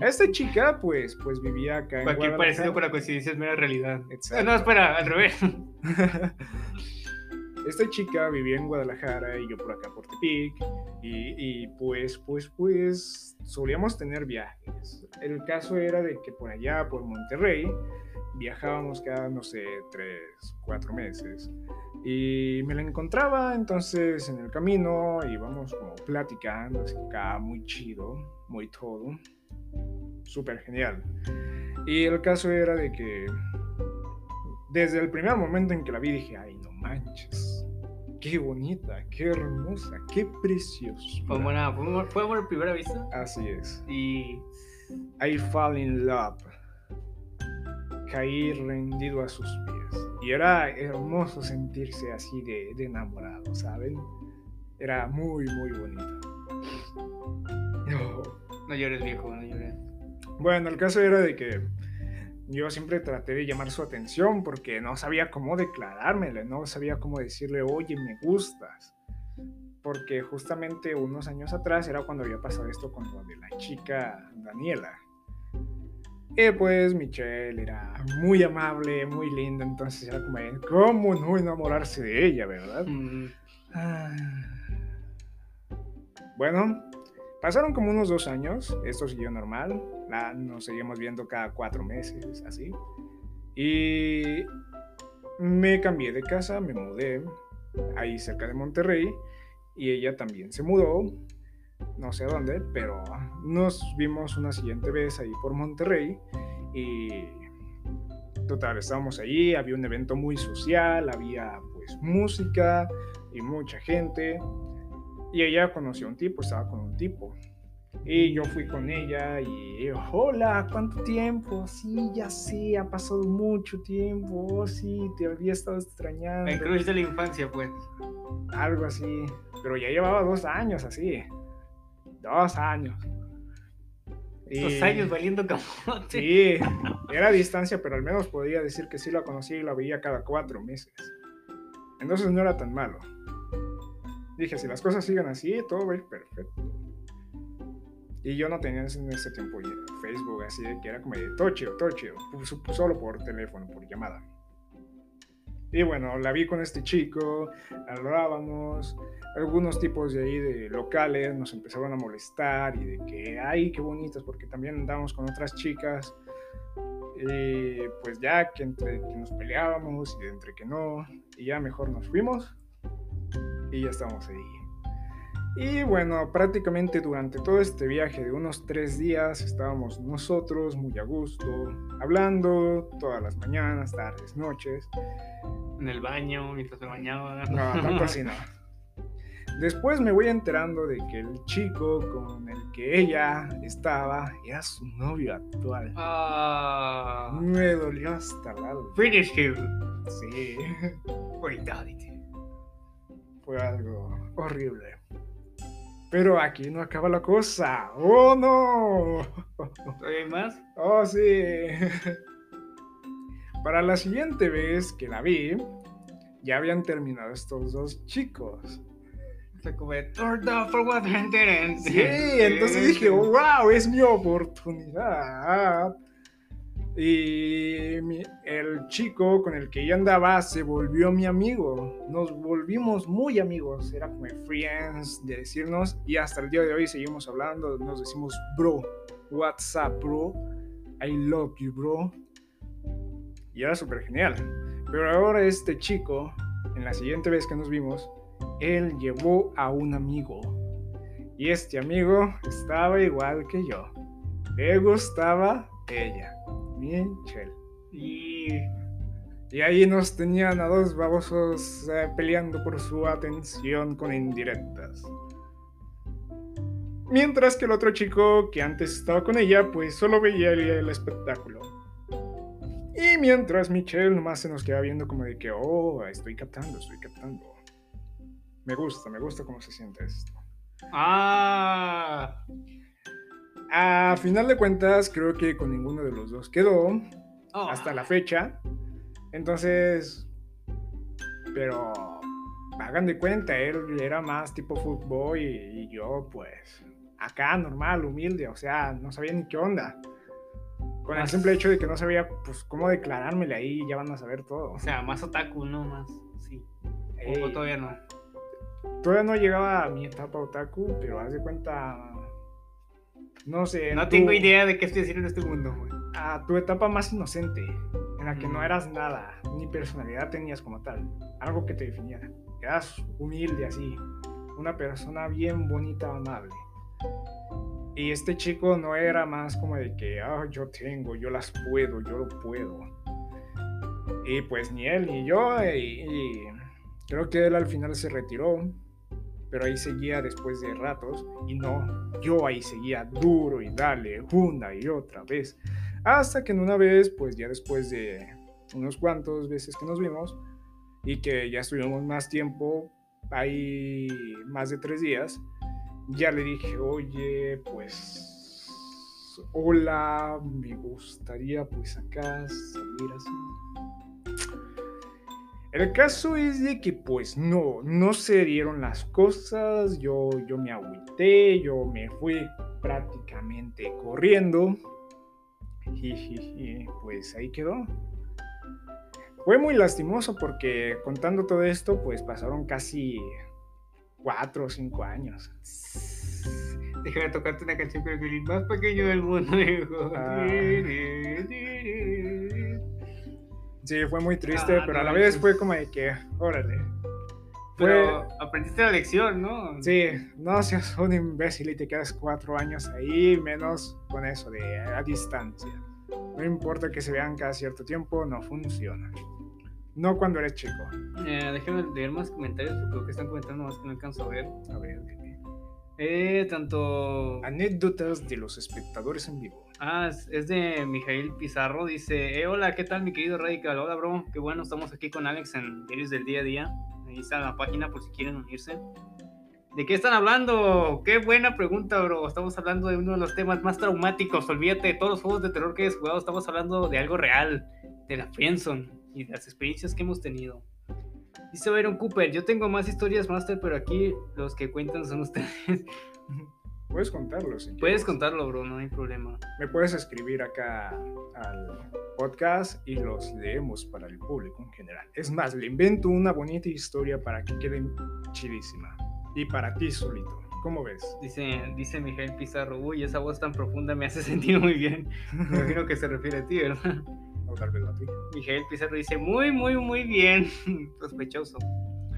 Esta chica, pues, pues vivía acá en
Cualquier parecido con la coincidencia es mera realidad.
Exacto.
No, espera, al revés. [LAUGHS]
Esta chica vivía en Guadalajara y yo por acá por Tepic y, y, pues, pues, pues solíamos tener viajes. El caso era de que por allá, por Monterrey, viajábamos cada, no sé, tres, cuatro meses. Y me la encontraba entonces en el camino, íbamos como platicando, así acá muy chido, muy todo, súper genial. Y el caso era de que desde el primer momento en que la vi dije, ay, no manches, qué bonita, qué hermosa, qué preciosa.
Fue buena, fue, primera vista.
Así es.
Y
I fall in love. Caí rendido a sus pies. Y era hermoso sentirse así de, de enamorado, ¿saben? Era muy, muy bonito.
No llores, viejo, no llores.
Bueno, el caso era de que yo siempre traté de llamar su atención porque no sabía cómo declarármele, no sabía cómo decirle, oye, me gustas. Porque justamente unos años atrás era cuando había pasado esto con lo de la chica Daniela. Y pues Michelle era muy amable, muy linda, entonces era como, ¿cómo no enamorarse de ella, verdad?
Mm,
Ah. Bueno, pasaron como unos dos años, esto siguió normal, la- nos seguimos viendo cada cuatro meses, así. Y me cambié de casa, me mudé ahí cerca de Monterrey y ella también se mudó, no sé a dónde, pero nos vimos una siguiente vez ahí por Monterrey y total, estábamos allí, había un evento muy social, había pues música y mucha gente y ella conoció a un tipo, estaba con un tipo. Y yo fui con ella y, hola, ¿cuánto tiempo? Sí, ya sé, ha pasado mucho tiempo, oh, sí, te había estado extrañando.
Me incluiste la infancia, pues.
Algo así, pero ya llevaba dos años así. Dos años. Y-
Dos años valiendo camote.
Sí, era a distancia, pero al menos podía decir que sí la conocía y la veía cada cuatro meses. Entonces no era tan malo. Dije, si las cosas siguen así, todo va a ir perfecto. Y yo no tenía en ese tiempo Facebook, así de que era como de chido, todo chido, pues, solo por teléfono, por llamada. Y bueno, la vi con este chico, hablábamos, algunos tipos de ahí de locales nos empezaron a molestar y de que, ay, qué bonitas, porque también andábamos con otras chicas. Y pues ya que entre que nos peleábamos y entre que no, y ya mejor nos fuimos y ya estamos ahí. Y bueno, prácticamente durante todo este viaje de unos tres días estábamos nosotros muy a gusto, hablando todas las mañanas, tardes, noches.
En el baño, mientras me bañaba.
No, tanto así no. Después me voy enterando de que el chico con el que ella estaba era su novio actual.
Ah.
Me dolió hasta el alma.
Finish him.
Sí, fue algo horrible. Pero aquí no acaba la cosa. ¡Oh, no!
¿Todavía hay más?
¡Oh, sí! Para la siguiente vez que la vi, ya habían terminado estos dos chicos.
Se come torta for what. [LAUGHS]
Sí, entonces dije, wow, es mi oportunidad. Y el chico con el que ella andaba se volvió mi amigo. Nos volvimos muy amigos. Era como friends de decirnos. Y hasta el día de hoy seguimos hablando. Nos decimos, bro, what's up, bro? I love you, bro. Y era súper genial. Pero ahora este chico, en la siguiente vez que nos vimos, él llevó a un amigo. Y este amigo estaba igual que yo. Le gustaba ella, Michelle.
Y.
Y ahí nos tenían a dos babosos eh, peleando por su atención con indirectas. Mientras que el otro chico que antes estaba con ella, pues solo veía el, el espectáculo. Y mientras Michelle nomás se nos queda viendo como de que, oh, estoy captando, estoy captando. Me gusta, me gusta cómo se siente esto.
Ah.
A final de cuentas, creo que con ninguno de los dos quedó
Oh.
hasta la fecha. Entonces, pero hagan de cuenta, él era más tipo fútbol y, y yo pues acá normal, humilde, o sea, no sabía ni qué onda. Con el simple hecho de que no sabía pues cómo declarármele ahí, ya van a saber todo.
O sea, más otaku, no más. Sí.
Ey,
O todavía no.
todavía no llegaba a mi etapa otaku, pero haz de cuenta, no sé.
No
tu-
tengo idea de qué estoy haciendo en este mundo, güey.
A tu etapa más inocente, en la que no
Mm.
eras nada, ni personalidad tenías como tal, algo que te definiera. Eras humilde así, una persona bien bonita, amable. Y este chico no era más como de que, ah, yo tengo, yo las puedo, yo lo puedo. Y pues ni él ni yo, y, y creo que él al final se retiró, pero ahí seguía después de ratos, y no, yo ahí seguía duro y dale, una y otra vez. Hasta que en una vez, pues ya después de unos cuantos veces que nos vimos, y que ya estuvimos más tiempo, ahí más de tres días, ya le dije, oye, pues, hola, me gustaría pues acá salir así. El caso es de que pues no, no se dieron las cosas, yo, yo me agüité, yo me fui prácticamente corriendo y, pues ahí quedó. Fue muy lastimoso porque contando todo esto pues pasaron casi cuatro o cinco años.
Déjame tocarte una canción con el violín más pequeño del mundo. hijo.
Ah. [LAUGHS] Sí, fue muy triste,
Ah,
pero a la vez fue como de que, órale.
Pero aprendiste la lección, ¿no?
Sí, no seas un imbécil y te quedas cuatro años ahí, menos con eso de a distancia. No importa que se vean cada cierto tiempo, no funciona. No cuando eres chico.
Eh, déjame leer más comentarios porque lo que están comentando más que no alcanzo a ver.
A ver, dime.
Eh, tanto.
Anécdotas de los espectadores en vivo.
Ah, es, de Mijail Pizarro. Dice: eh, Hola, ¿qué tal, mi querido Radical? Hola, bro. Qué bueno, estamos aquí con Alex en Diarios del Día a Día. Ahí está la página por si quieren unirse. ¿De qué están hablando? Qué buena pregunta, bro. Estamos hablando de uno de los temas más traumáticos. Olvídate de todos los juegos de terror que hayas jugado. Estamos hablando de algo real, de la Friendzone y de las experiencias que hemos tenido. Dice Byron Cooper: Yo tengo más historias, Master, pero aquí los que cuentan son ustedes. [LAUGHS]
Puedes contarlo si
Puedes
quieres.
contarlo, bro, no hay problema.
Me puedes escribir acá al podcast y los leemos para el público en general. Es más, le invento una bonita historia para que quede chidísima. Y para ti solito. ¿Cómo ves?
Dice, dice Miguel Pizarro, uy, esa voz tan profunda me hace [LAUGHS] sentir muy bien. Me imagino que se refiere a ti, ¿verdad? [LAUGHS]
O tal vez la tuya.
Miguel Pizarro dice, muy, muy, muy bien. [LAUGHS] Sospechoso.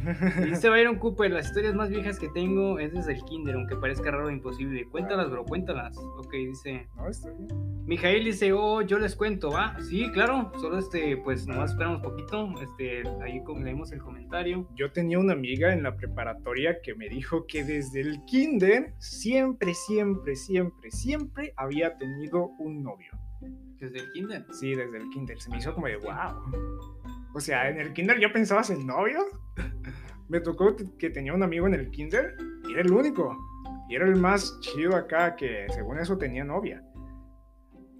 [LAUGHS] Dice Byron Cooper, las historias más viejas que tengo es desde el kinder, aunque parezca raro e imposible. Cuéntalas, bro, cuéntalas. Ok, dice...
No, está bien.
Mijael dice, oh, yo les cuento, ¿va? Sí, claro, solo este, pues nomás esperamos poquito, este, ahí leemos el comentario.
Yo tenía una amiga en la preparatoria que me dijo que desde el kinder siempre, siempre, siempre, siempre había tenido un novio.
Desde el kinder.
Sí, desde el kinder. Se me hizo como de wow. O sea, en el kinder ya pensabas en novios. Me tocó que- tenía un amigo en el kinder y era el único. Y era el más chido acá que según eso tenía novia.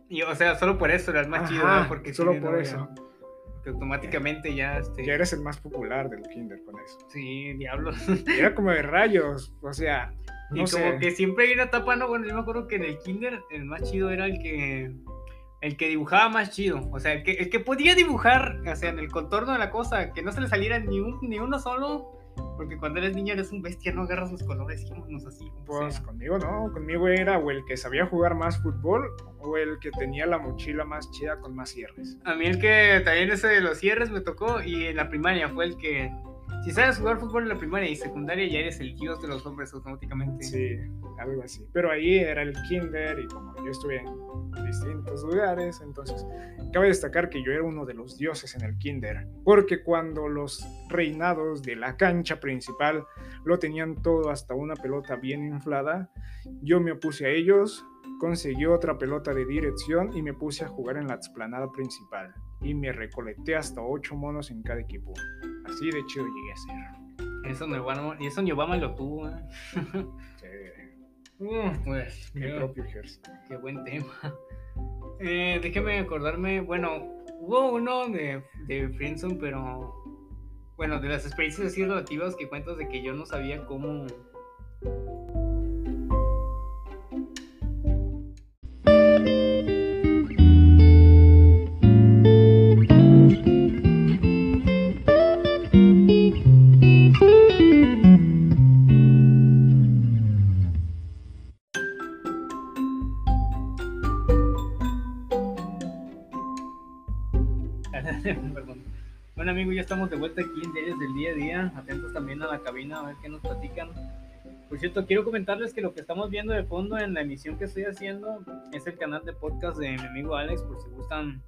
Y, o sea, solo por eso era el más
Ajá,
chido, ¿no? Porque
solo por
novia.
eso.
Que automáticamente ya, este...
Ya eres el más popular del kinder con eso.
Sí, diablos.
Y era como de rayos. O sea,
y como
sé.
que siempre hay una etapa, ¿no? Bueno, yo me acuerdo que en el kinder el más chido era el que... El que dibujaba más chido. O sea, el que, el que podía dibujar, o sea, en el contorno de la cosa, que no se le saliera ni, un, ni uno solo. Porque cuando eres niño eres un bestia, no agarras los colores y vámonos así.
Pues
sea.
conmigo no, conmigo era o el que sabía jugar más fútbol o el que tenía la mochila más chida con más cierres.
A mí el que también ese de los cierres me tocó y en la primaria fue el que... Si sabes jugar fútbol en la primaria y secundaria ya eres el dios de los hombres automáticamente.
Sí, algo así. Pero ahí era el kinder y como yo estuve en distintos lugares, entonces cabe destacar que yo era uno de los dioses en el kinder, porque cuando los reinados de la cancha principal lo tenían todo hasta una pelota bien inflada, yo me opuse a ellos, conseguí otra pelota de dirección y me puse a jugar en la explanada principal y me recolecté hasta ocho monos en cada equipo. Así de chido llegué a ser.
Eso ni Obama, y eso ni Obama lo tuvo. ¿eh?
Sí,
Mm, pues,
mi
qué,
propio ejército.
qué buen tema. Eh, déjeme acordarme, bueno, hubo uno de, de Friendzone, pero bueno, de las experiencias así relativas que cuentas de que yo no sabía cómo. [LAUGHS] Perdón. Bueno, amigos, ya estamos de vuelta aquí en Diarios del Día a Día. Atentos también a la cabina a ver qué nos platican. Por cierto, quiero comentarles que lo que estamos viendo de fondo en la emisión que estoy haciendo es el canal de podcast de mi amigo Alex, por si gustan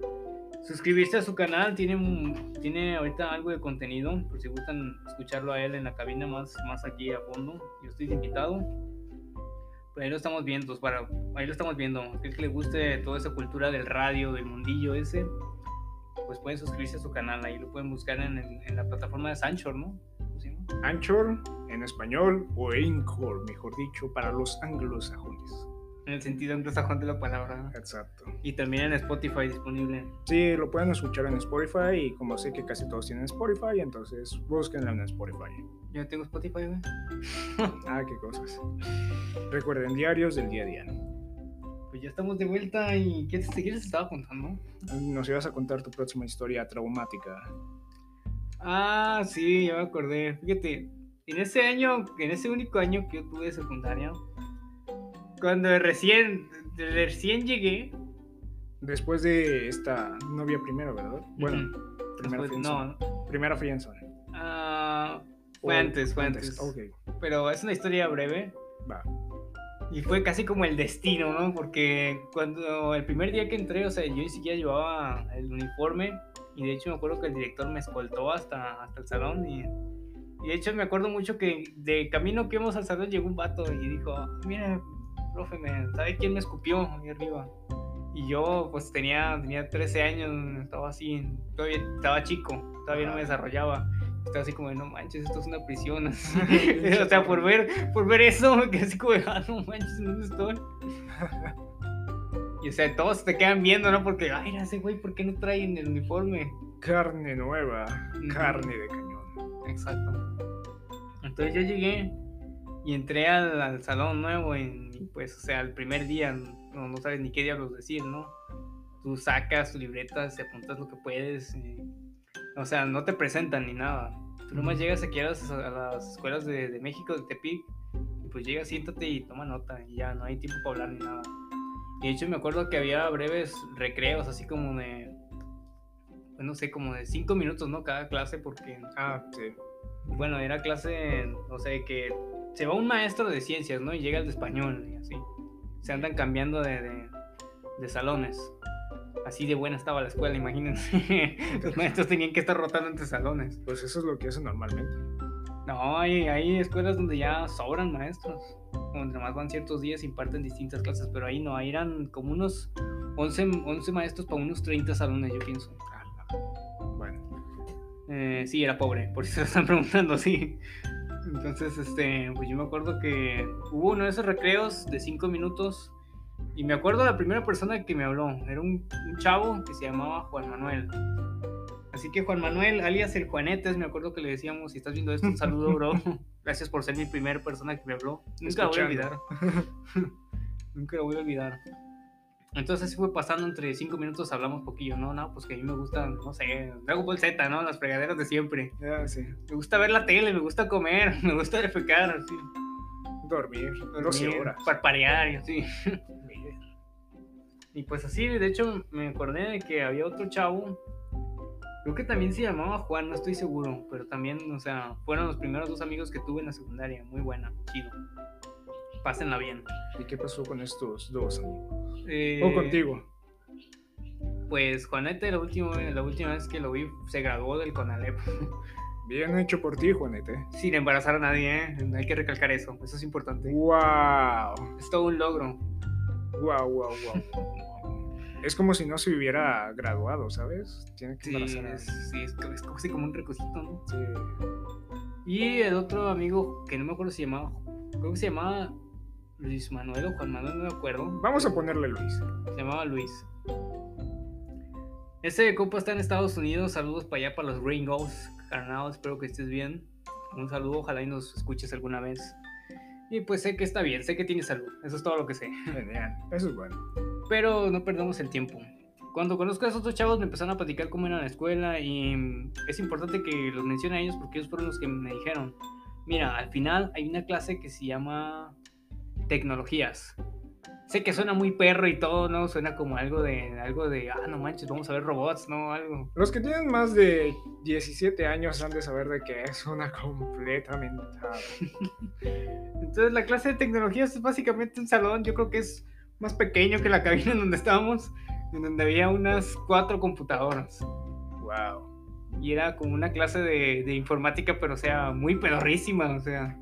suscribirse a su canal. Tiene, tiene ahorita algo de contenido, por si gustan escucharlo a él en la cabina más, más aquí a fondo. Yo estoy invitado. Pero ahí lo estamos viendo, para, ahí lo estamos viendo. Aquel que le guste toda esa cultura del radio, del mundillo ese, pues pueden suscribirse a su canal. Ahí lo pueden buscar en, en la plataforma de Sanchor, ¿no?
Anchor en español o Anchor, mejor dicho, para los anglosajones.
En el sentido anglosajón de la palabra.
Exacto.
Y también en Spotify disponible.
Sí, lo pueden escuchar en Spotify y como sé que casi todos tienen Spotify, entonces búsquenlo en Spotify.
Yo tengo Spotify, güey. [LAUGHS]
ah, qué cosas. Recuerden, diarios del día a día.
Pues ya estamos de vuelta y ¿qué te, qué te estaba contando?
Nos ibas a contar tu próxima historia traumática.
Ah, sí, ya me acordé. Fíjate, en ese año, en ese único año que yo tuve secundaria, cuando recién, recién llegué.
Después de esta novia primero, ¿verdad? Bueno,
primera Después, no.
Primera friendzone.
Ah, fue antes, fue antes. Pero es una historia breve.
Va.
Y fue casi como el destino, ¿no? Porque cuando el primer día que entré, o sea, yo ni siquiera llevaba el uniforme y de hecho me acuerdo que el director me escoltó hasta, hasta el salón y, y de hecho me acuerdo mucho que de camino que íbamos al salón llegó un vato y dijo, mire, profe, ¿sabe quién me escupió ahí arriba? Y yo pues tenía, tenía 13 años, estaba así, todavía estaba chico, todavía no me desarrollaba. Estaba así como, no manches, esto es una prisión. [LAUGHS] [LAUGHS] o sea, por ver, por ver eso, me quedé así como, ah, no manches, ¿dónde estoy? [LAUGHS] Y o sea, todos te quedan viendo, ¿no? Porque, ay, ese güey, ¿por qué no traen el uniforme?
Carne nueva, carne de cañón.
Exacto. Entonces yo llegué y entré al, salón nuevo y, pues, o sea, el primer día no, no, sabes ni qué diablos decir, ¿no? Tú sacas tu libreta, te apuntas lo que puedes. O sea, no te presentan ni nada. Tú nomás llegas aquí a las, a las escuelas de, de México, de Tepic, y pues llegas, siéntate y toma nota y ya, no hay tiempo para hablar ni nada. Y de hecho me acuerdo que había breves recreos, así como de, pues, no sé, como de cinco minutos, ¿no? Cada clase, porque...
Ah, sí.
Bueno, era clase, no sé, que se va un maestro de ciencias, ¿no? Y llega el de español, y así. Se andan cambiando de, de, salones. Así de buena estaba la escuela, imagínense. [LAUGHS] Los maestros tenían que estar rotando entre salones.
Pues eso es lo que hacen normalmente.
No, hay, hay escuelas donde ya sobran maestros donde más van ciertos días imparten distintas clases, pero ahí no, ahí eran como unos 11, 11 maestros para unos 30 salones, yo pienso.
Bueno.
Eh, sí, era pobre, por si se lo están preguntando, sí. Entonces, este, pues yo me acuerdo que hubo uno de esos recreos de 5 minutos y me acuerdo de la primera persona que me habló, era un, un chavo que se llamaba Juan Manuel. Así que Juan Manuel, alias el Juanetes, me acuerdo que le decíamos, si estás viendo esto, un saludo, bro. [LAUGHS] Gracias por ser mi primera persona que me habló. Nunca lo voy a olvidar. [LAUGHS] Nunca lo voy a olvidar. Entonces así fue pasando entre cinco minutos, hablamos poquillo, ¿no? No, pues que a mí me gusta, no sé, Dragon Ball Z, ¿no? Las fregaderas de siempre.
Yeah, sí.
Me gusta ver la tele, me gusta comer, [LAUGHS] me gusta defecar, así.
Dormir, Dormir horas.
Parparear y así. Y pues así, de hecho, me acordé de que había otro chavo Creo que también se llamaba Juan, no estoy seguro, pero también, o sea, fueron los primeros dos amigos que tuve en la secundaria. Muy buena, chido. Pásenla bien.
¿Y qué pasó con estos dos amigos? Eh, ¿O contigo?
Pues Juanete, la última, la última vez que lo vi, se graduó del CONALEP. [LAUGHS]
Bien hecho por ti, Juanete.
Sin embarazar a nadie, ¿eh? Hay que recalcar eso, eso es importante.
¡Wow!
Es todo un logro.
¡Wow, wow, wow! Es como si no se hubiera graduado, ¿sabes?
Tiene que sí, es, sí, es, es, como un requisito, ¿no? Sí. Y el otro amigo, que no me acuerdo si se llamaba, creo que se llamaba Luis Manuel o Juan Manuel, no me acuerdo.
Vamos a ponerle Luis.
Se llamaba Luis. Ese compa está en Estados Unidos. Saludos para allá, para los Ringos. Carnal, espero que estés bien. Un saludo, ojalá y nos escuches alguna vez. Y pues sé que está bien, sé que tiene salud. Eso es todo lo que sé.
Genial, eso es bueno.
Pero no perdamos el tiempo. Cuando conozco a esos otros chavos me empezaron a platicar cómo era la escuela y es importante que los mencione a ellos porque ellos fueron los que me dijeron, mira, al final hay una clase que se llama tecnologías. sé que suena muy perro y todo, ¿no? Suena como algo de, algo de, ah, no manches, vamos a ver robots, ¿no? Algo.
Los que tienen más de 17 años han de saber de que es una completa mentada. [LAUGHS]
Entonces la clase de tecnología es básicamente un salón, yo creo que es más pequeño que la cabina en donde estábamos, en donde había unas cuatro computadoras.
Wow.
Y era como una clase de, de informática, pero o sea, muy pedorrísima, o sea.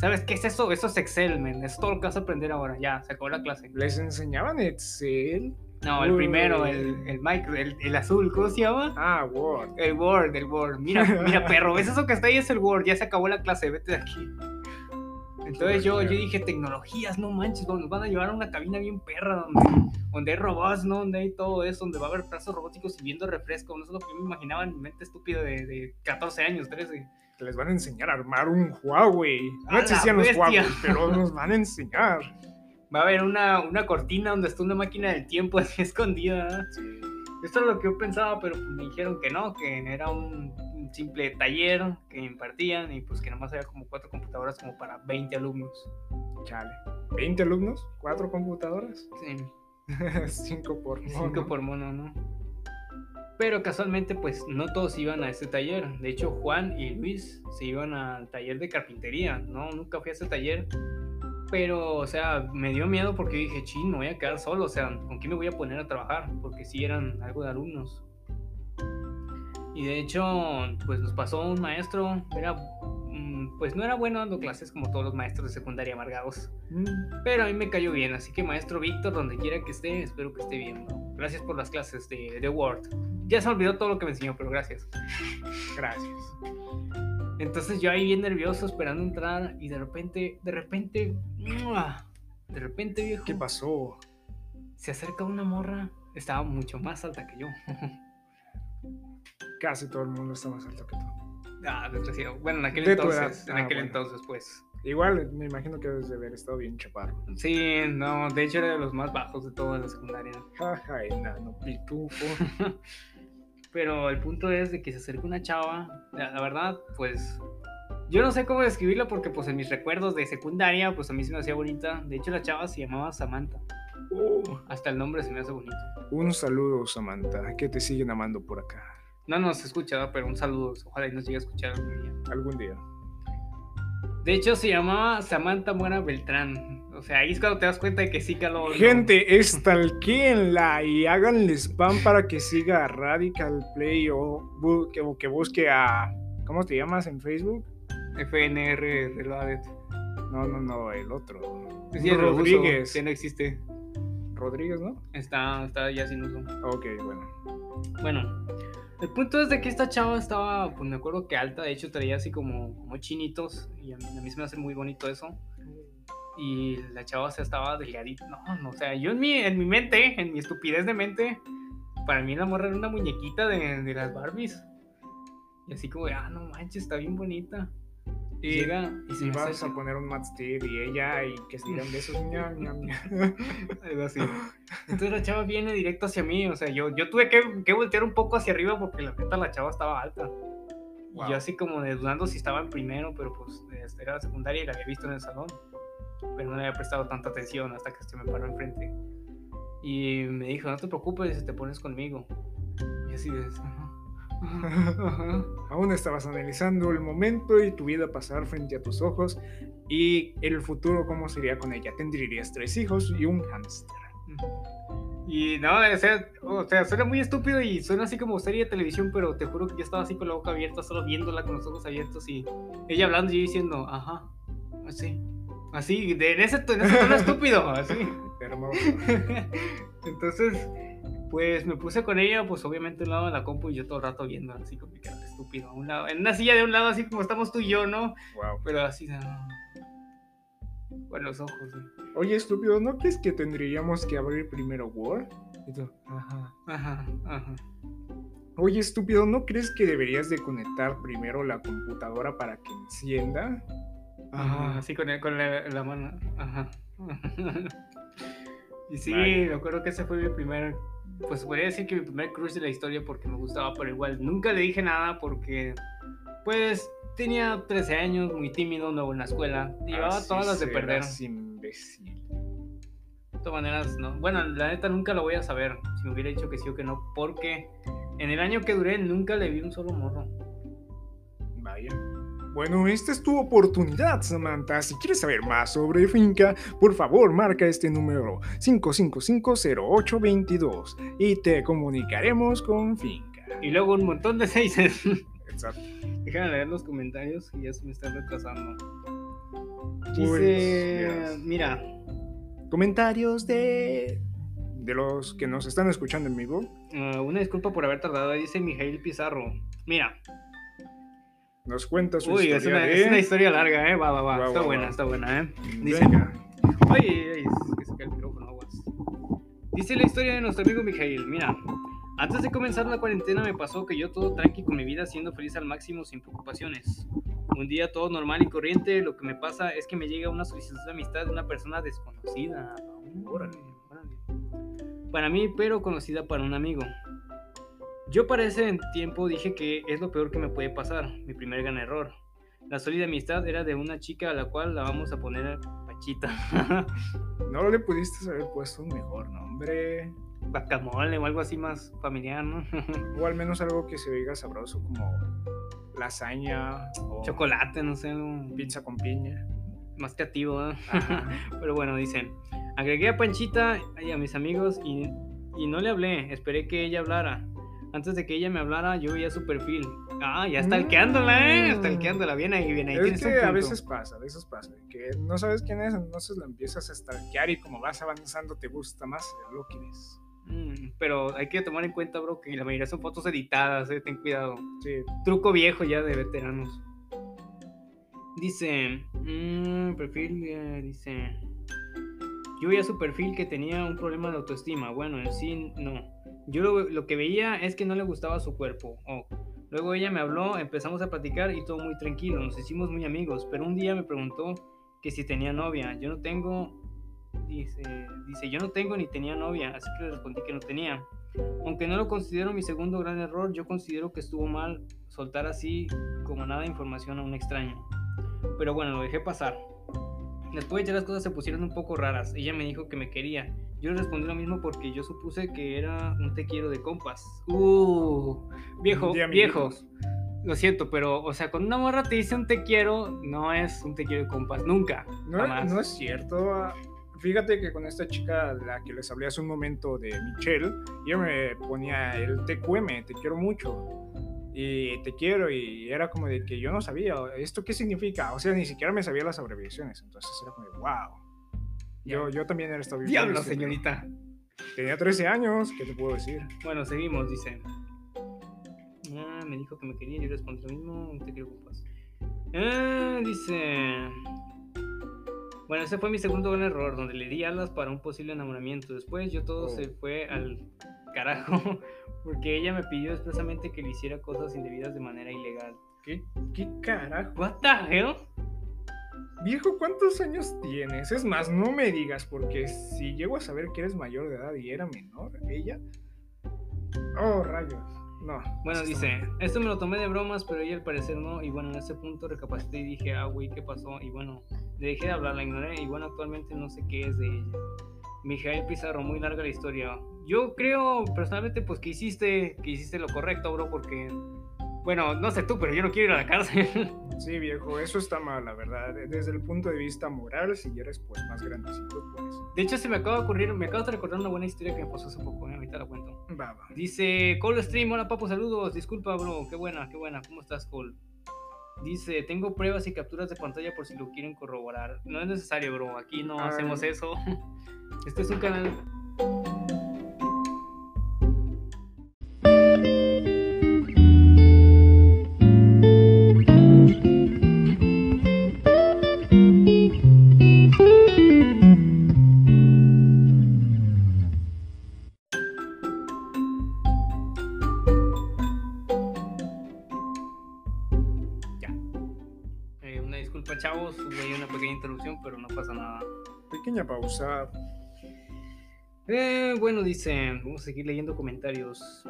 ¿Sabes qué es eso? Eso es Excel, men. Es todo lo que vas a aprender ahora. Ya, se acabó la clase.
¿Les enseñaban Excel?
No, el primero, el, el micro, el, el azul, ¿cómo se llama?
Ah, Word.
El Word, el Word. Mira, mira, [LAUGHS] perro, ¿ves eso que está ahí? Es el Word. Ya se acabó la clase, vete de aquí. Entonces yo, yo dije, tecnologías, no manches, nos van a llevar a una cabina bien perra donde, donde hay robots, ¿no? Donde hay todo eso, donde va a haber brazos robóticos y viendo refresco. No es lo que yo me imaginaba en mi mente estúpida de, de 14 años, 13.
Que les van a enseñar a armar un Huawei.
¡A
No existían los! Huawei, pero [LAUGHS] nos van a enseñar.
Va a haber una, una cortina donde está una máquina del tiempo así [LAUGHS] escondida.
Sí.
Esto es lo que yo pensaba, pero pues me dijeron que no, que era un, un simple taller que impartían y pues que nomás había como cuatro computadoras como para 20 alumnos.
Chale. ¿20 alumnos? ¿Cuatro computadoras?
Sí, [LAUGHS]
Cinco por
cinco
mono.
por mono, ¿no? Pero casualmente pues no todos iban a este taller. De hecho Juan y Luis se iban al taller de carpintería. No, nunca fui a ese taller. Pero, o sea, me dio miedo porque dije, ching, me voy a quedar solo. O sea, ¿con quién me voy a poner a trabajar? Porque sí eran algo de alumnos. Y de hecho, pues nos pasó un maestro, era, mm, pues no era bueno dando clases como todos los maestros de secundaria amargados.
Mm,
Pero a mí me cayó bien, así que maestro Víctor, donde quiera que esté, espero que esté bien. Gracias por las clases de, de Word. Ya se olvidó todo lo que me enseñó, pero gracias.
Gracias.
Entonces yo ahí bien nervioso esperando entrar y de repente, de repente, de repente viejo,
¿Qué pasó?
se acerca una morra, estaba mucho más alta que yo.
Casi todo el mundo está más alto que tú.
ah, desgraciado. Bueno, en aquel
De
entonces, en
Ah,
aquel
bueno.
entonces pues.
Igual me imagino que debes de haber estado bien chaparro.
Sí, no, de hecho era de los más bajos de toda la secundaria.
Jaja, enano pitufo.
Pero el punto es de que se acerca una chava, la, la verdad, pues yo no sé cómo describirla porque pues en mis recuerdos de secundaria, pues a mí se me hacía bonita. De hecho la chava se llamaba Samantha.
Oh,
Hasta el nombre se me hace bonito.
un saludo, Samantha, que te siguen amando por acá.
No nos escucha, pero un saludo. Ojalá y nos llegue a escuchar algún día.
Algún día.
De hecho se llamaba Samantha Mora Beltrán. O sea, ahí es cuando te das cuenta de que sí caló. ¿no?
Gente, estalquéenla y háganle spam para que siga a Radical Play o, que, o que busque a. ¿Cómo te llamas en Facebook?
FNR Reloaded.
No, no, no, el otro.
Sí,
Rodríguez.
Que no existe.
Rodríguez, ¿no?
Está, está ya sin uso.
Ok, bueno.
Bueno, el punto es de que esta chava estaba, pues me acuerdo que alta, de hecho traía así como, como chinitos, y a mí, a mí se me hace muy bonito eso. Y la chava o sea, estaba delgadita. No, no, o sea, yo en mi, en mi mente, en mi estupidez de mente, para mí la morra era una muñequita de, de las Barbies. Y así como, ah, no manches, está bien bonita. Y llega y se
Y vas
acerca,
a poner un Matt Steel y ella y que se digan besos. [LAUGHS] ñam, ñam. [LAUGHS]
algo así. Entonces la chava viene directo hacia mí, o sea, yo, yo tuve que, que voltear un poco hacia arriba porque la neta la chava estaba alta. Y
Wow.
yo así como dudando si estaba en primero, pero pues este, era la secundaria y la había visto en el salón. Pero no le había prestado tanta atención hasta que se me paró enfrente. Y me dijo, no te preocupes, te pones conmigo. Y así de... "Ajá, ajá, ajá".
Aún estabas analizando el momento y tu vida pasar frente a tus ojos y el futuro cómo sería con ella. Tendrías tres hijos y un hámster.
Y no, o sea, o sea, suena muy estúpido y suena así como serie de televisión, pero te juro que yo estaba así con la boca abierta, solo viéndola con los ojos abiertos y ella hablando y yo diciendo, ajá, así, así, de, en ese, en ese tono estúpido, así. [LAUGHS]
Hermoso. [LAUGHS]
Entonces, pues me puse con ella, pues obviamente a un lado de la compu y yo todo el rato viendo así cara de estúpido, a un lado, en una silla de un lado así como estamos tú y yo, ¿no?
Wow.
Pero así, ah, con los ojos.
Oye, estúpido, ¿no crees que tendríamos que abrir primero Word? Y tú, ajá.
Ajá, ajá.
Oye, estúpido, ¿no crees que deberías de conectar primero la computadora para que encienda?
Ajá, así con, el- con la, la mano. Ajá. [LAUGHS] y sí,
Vaya.
me acuerdo que ese fue mi primer. Pues podría decir que mi primer crush de la historia porque me gustaba, pero igual nunca le dije nada porque. Pues tenía 13 años, muy tímido, nuevo en la escuela. Llevaba
Así
todas las de perder.
imbécil.
De todas maneras, no. Bueno, la neta nunca lo voy a saber si me hubiera dicho que sí o que no, porque en el año que duré nunca le vi un solo morro.
Vaya. Bueno, esta es tu oportunidad, Samantha. Si quieres saber más sobre Finca, por favor marca este número 5550822 y te comunicaremos con Finca.
Y luego un montón de seises. [LAUGHS]
Exacto.
Déjame leer los comentarios que ya se me están retrasando.
Pues,
Dice,
verás.
mira,
Comentarios de de los que nos están escuchando en vivo.
uh, una disculpa por haber tardado, dice Mijail Pizarro. Mira,
Nos cuenta su
uy,
historia
es una,
de...
es una historia larga, eh. Va, va, va.
Va,
está
va,
buena,
va.
está buena, eh. Dice,
Venga.
Ay, es que se cae el micrófono, aguas. Dice la historia de nuestro amigo Mijail. Mira, antes de comenzar la cuarentena me pasó que yo todo tranqui con mi vida, siendo feliz al máximo sin preocupaciones. Un día todo normal y corriente, lo que me pasa es que me llega una solicitud de amistad de una persona desconocida. Órale, órale. Para mí, pero conocida para un amigo. Yo para ese tiempo dije que es lo peor que me puede pasar, mi primer gran error. La sólida amistad era de una chica a la cual la vamos a poner Pachita. [LAUGHS]
No le pudiste haber puesto un mejor nombre.
Guacamole o algo así más familiar, ¿no? [LAUGHS]
O al menos algo que se oiga sabroso como lasaña o
Chocolate, no sé, un
pizza con piña.
más creativo, ¿no?
Ajá. [LAUGHS]
Pero bueno, dicen, agregué a Panchita y a mis amigos y, y no le hablé, esperé que ella hablara. Antes de que ella me hablara, yo veía su perfil. Ah, ya está alqueándola, ¿eh? Está alqueándola, bien ahí, bien ahí.
Es que a veces pasa, a veces pasa, que no sabes quién es, entonces lo empiezas a stalkear y como vas avanzando te gusta más lo que ves.
Mm, pero hay que tomar en cuenta, bro, que la mayoría son fotos editadas, ¿eh? Ten cuidado.
Sí,
truco viejo ya de veteranos. Dice, mm, perfil, eh, dice, yo veía su perfil que tenía un problema de autoestima. Bueno, en sí, no. Yo lo, que veía es que no le gustaba su cuerpo. Oh. Luego ella me habló, empezamos a platicar y todo muy tranquilo, nos hicimos muy amigos. Pero un día me preguntó que si tenía novia. Yo no tengo, dice, dice, yo no tengo ni tenía novia, así que le respondí que no tenía. Aunque no lo considero mi segundo gran error, yo considero que estuvo mal soltar así como nada información a un extraño. Pero bueno, lo dejé pasar. Después ya las cosas se pusieron un poco raras. Ella me dijo que me quería. Yo le respondí lo mismo porque yo supuse que era un te quiero de compas. Uh, viejo, viejo. Lo siento, pero, o sea, cuando una morra te dice un te quiero, no es un te quiero de compas. Nunca.
No,
jamás.
no es cierto. ah, Fíjate que con esta chica, la que les hablé hace un momento de Michelle, yo me ponía el TQM, te quiero mucho. Y te quiero, y era como de que yo no sabía, ¿esto qué significa? O sea, ni siquiera me sabía las abreviaciones. Entonces era como de, wow. Yo, yo también era esta
Diablo, señorita.
Tenía 13 años, ¿qué te puedo decir?
Bueno, seguimos, dice. Ah, me dijo que me quería, yo respondí lo mismo, te quiero compas. Ah, dice. Bueno, ese fue mi segundo gran error, donde le di alas para un posible enamoramiento. Después yo todo
Oh.
se fue al carajo, porque ella me pidió expresamente que le hiciera cosas indebidas de manera ilegal.
¿Qué, qué carajo?
What the hell?
Viejo, ¿cuántos años tienes? Es más, no me digas, porque si llego a saber que eres mayor de edad y era menor, ella. Oh, rayos. No.
Bueno, dice, esto me lo tomé de bromas, pero ella al parecer no. Y bueno, en ese punto recapacité y dije, ah, güey, ¿qué pasó? Y bueno, le dejé de hablar, la ignoré. Y bueno, actualmente no sé qué es de ella. Mijael Pizarro, muy larga la historia. Yo creo, personalmente, pues que hiciste, que hiciste lo correcto, bro, porque... Bueno, no sé tú, pero yo no quiero ir a la cárcel. [LAUGHS]
Sí, viejo, eso está mal, la verdad. Desde el punto de vista moral, si eres pues más grandecito, pues.
De hecho, se me acaba de ocurrir, me acabo de recordar una buena historia que me pasó hace poco, ¿eh? ahorita la cuento.
Va, va.
Dice Cole Stream, hola papo, saludos. Disculpa, bro, qué buena, qué buena. ¿Cómo estás, Cole? Dice, tengo pruebas y capturas de pantalla por si lo quieren corroborar. No es necesario, bro, aquí no
Ay.
hacemos eso. [LAUGHS] Este es un canal. Eh, bueno, dice, vamos a seguir leyendo comentarios.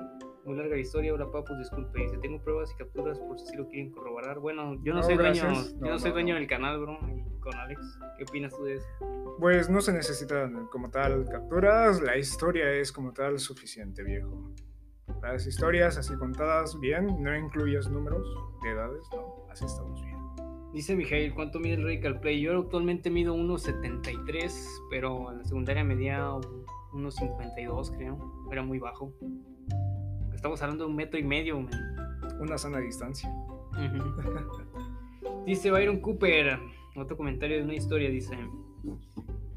muy larga la historia. Hola, Papus, disculpe. Dice, tengo pruebas y capturas por si lo quieren corroborar. Bueno, yo no,
No,
soy dueño, yo
No,
no soy dueño del canal, bro. y con Alex, ¿qué opinas tú de eso?
Pues no se necesitan como tal capturas, la historia es como tal suficiente, viejo. Las historias así contadas bien, no incluyes números de edades, no, así estamos bien.
Dice Mijail, ¿cuánto mide el Radical Play? Yo actualmente mido 1.73, pero en la secundaria medía 1.52, creo. Era muy bajo. Estamos hablando de un metro y medio, man.
Una sana distancia. [LAUGHS]
Dice Byron Cooper, otro comentario de una historia, dice...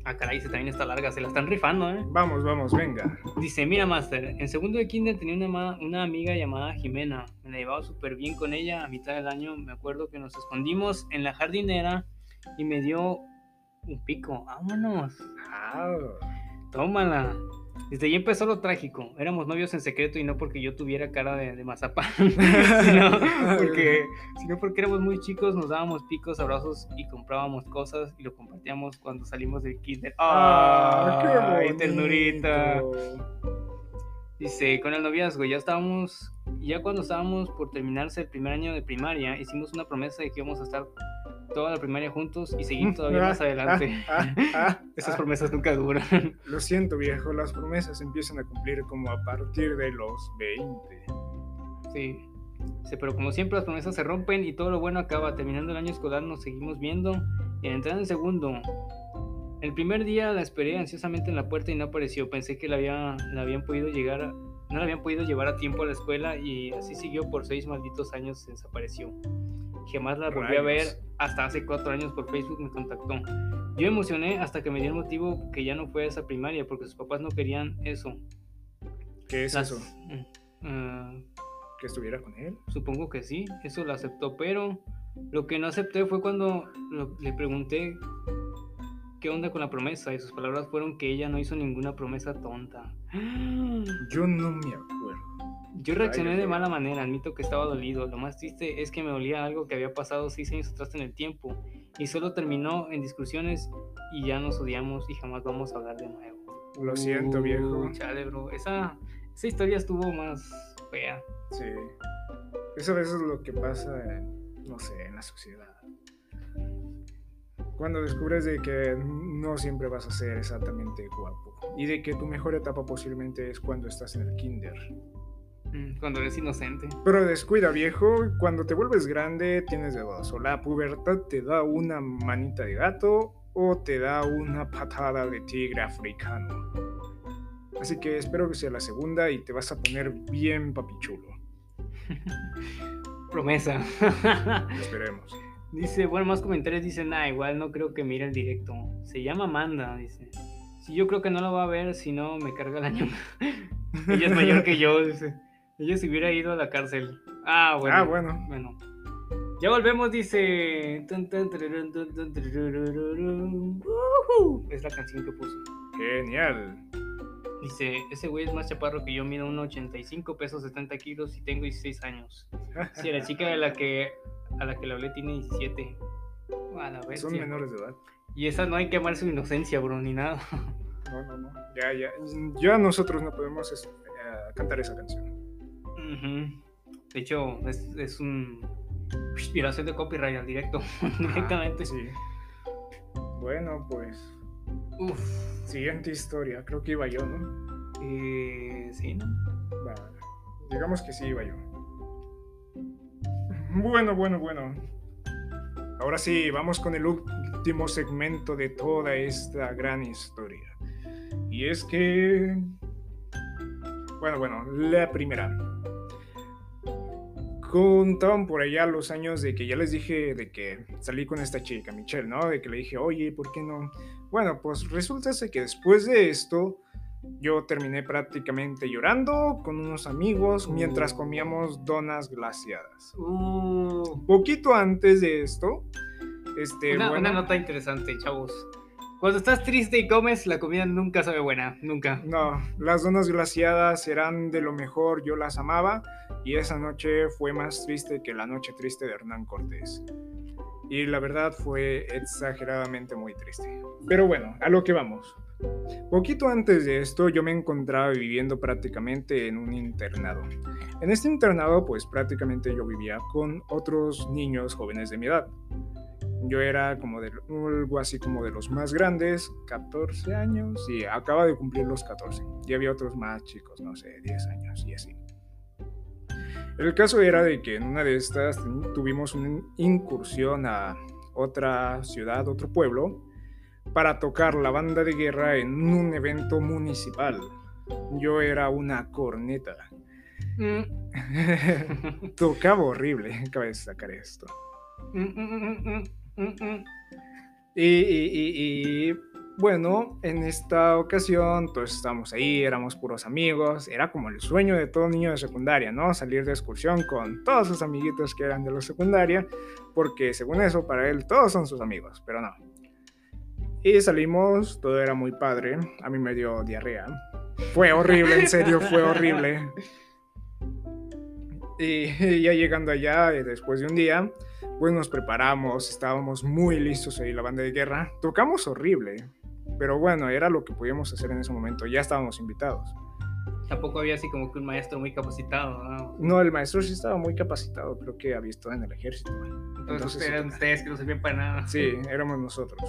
Ah, caray, se también está larga, se la están rifando, ¿eh?
Vamos, vamos, venga.
Dice, mira, Master, en segundo de kinder tenía una, una amiga llamada Jimena. Me la llevaba súper bien con ella. A mitad del año me acuerdo que nos escondimos en la jardinera y me dio un pico. Vámonos,
Ah,
tómala. Desde ahí empezó lo trágico. Éramos novios en secreto y no porque yo tuviera cara de, de mazapán, [LAUGHS] sino, porque, sino porque éramos muy chicos, nos dábamos picos, abrazos y comprábamos cosas y lo compartíamos cuando salimos del kinder.
ah, qué
¡Ay,
bonito.
ternurita! Dice, con el noviazgo ya estábamos, ya cuando estábamos por terminarse el primer año de primaria, hicimos una promesa de que íbamos a estar toda la primaria juntos y seguir todavía más adelante.
Ah, ah, ah, [LAUGHS]
Esas
ah.
promesas nunca duran. [LAUGHS]
Lo siento, viejo, las promesas empiezan a cumplir como a partir de los 20.
Sí. Dice, pero como siempre las promesas se rompen y todo lo bueno acaba. Terminando el año escolar nos seguimos viendo y al entrar en segundo. El primer día la esperé ansiosamente en la puerta y no apareció. Pensé que la, había, la habían podido llegar a- no la habían podido llevar a tiempo a la escuela y así siguió por seis malditos años desapareció. Jamás la volví a ver hasta hace cuatro años por Facebook me contactó. Yo emocioné hasta que me dio el motivo que ya no fue a esa primaria porque sus papás no querían eso.
¿Qué es
Las-
eso?
mm, ah,
¿Que estuviera con él?
Supongo que sí, eso lo aceptó, pero lo que no acepté fue cuando lo- le pregunté qué onda con la promesa y sus palabras fueron que ella no hizo ninguna promesa tonta.
Yo no me acuerdo.
Yo reaccioné de mala manera, admito que estaba dolido. Lo más triste es que me dolía algo que había pasado seis años atrás en el tiempo y solo terminó en discusiones y ya nos odiamos y jamás vamos a hablar de nuevo.
Lo siento, viejo.
Uh, Chale, bro. Esa, esa historia estuvo más fea.
Sí. Eso a veces es lo que pasa, en, no sé, en la sociedad. Cuando descubres de que no siempre vas a ser exactamente guapo y de que tu mejor etapa posiblemente es cuando estás en el kinder.
Mm, Cuando eres inocente.
Pero descuida, viejo, cuando te vuelves grande tienes de dos. O la pubertad te da una manita de gato o te da una patada de tigre africano. Así que espero que sea la segunda y te vas a poner bien papichulo. [LAUGHS]
Promesa. [LAUGHS]
Esperemos.
Dice, bueno, más comentarios dicen, nah, igual no creo que mire el directo. Se llama Amanda, dice. Sí, yo creo que no lo va a ver si no me carga el año. [LAUGHS] Ella es mayor que yo, dice. Ella se hubiera ido a la cárcel. Ah, bueno.
Ah, bueno.
Bueno. Ya volvemos, dice. Es la canción que puse.
Genial.
Dice, ese güey es más chaparro que yo, mido 1,85 pesos 70 kilos y tengo 16 años. Sí, la chica de la que, a la que le hablé tiene 17. A la
Son menores de edad.
Y esa no hay que amar su inocencia, bro, ni nada.
No, no, no. Ya, ya. Ya nosotros no podemos es- eh, cantar esa canción.
De hecho, es, es un violación de copyright al directo, [LAUGHS] directamente.
Ah, sí. Bueno, pues.
Uf.
Siguiente historia. Creo que iba yo, ¿no?
Eh, sí, ¿no?
Va, digamos que sí iba yo. Bueno, bueno, bueno. Ahora sí, vamos con el último segmento de toda esta gran historia. Y es que... Bueno, bueno, la primera. Contaban por allá los años de que ya les dije de que salí con esta chica, Michelle, ¿no? De que le dije, oye, ¿por qué no? Bueno, pues resulta que después de esto, yo terminé prácticamente llorando con unos amigos mientras comíamos donas glaciadas.
Uh,
Poquito antes de esto, este,
una,
bueno,
una nota interesante, chavos. Cuando estás triste y comes, la comida nunca sabe buena, nunca.
no, las donas glaciadas eran de lo mejor, yo las amaba y esa noche fue más triste que la noche triste de Hernán Cortés. Y la verdad fue exageradamente muy triste. Pero bueno, a lo que vamos. Poquito antes de esto yo me encontraba viviendo prácticamente en un internado. En este internado pues prácticamente yo vivía con otros niños jóvenes de mi edad. Yo era como de algo así como de los más grandes, 14 años, y acaba de cumplir los 14. Y había otros más chicos, no sé, 10 años y así. El caso era de que en una de estas tuvimos una incursión a otra ciudad, otro pueblo, para tocar la banda de guerra en un evento municipal. Yo era una corneta. Mm. [LAUGHS] Tocaba horrible, cabe destacar esto. Mm, mm, y, bueno, en esta ocasión todos estábamos ahí, éramos puros amigos, era como el sueño de todo niño de secundaria, ¿no? Salir de excursión con todos sus amiguitos que eran de la secundaria, porque según eso, para él todos son sus amigos, pero no. Y salimos, todo era muy padre, a mí me dio diarrea. Fue horrible, en serio, fue horrible. Y [LAUGHS] ya llegando allá, después de un día, pues nos preparamos, estábamos muy listos ahí, la banda de guerra. Tocamos horrible, pero bueno, era lo que podíamos hacer en ese momento, ya estábamos invitados.
Tampoco había así como que un maestro muy capacitado, ¿no?
No, el maestro sí estaba muy capacitado, creo que había estado en el ejército.
Entonces, eran ustedes que no servían para nada.
Sí, éramos nosotros.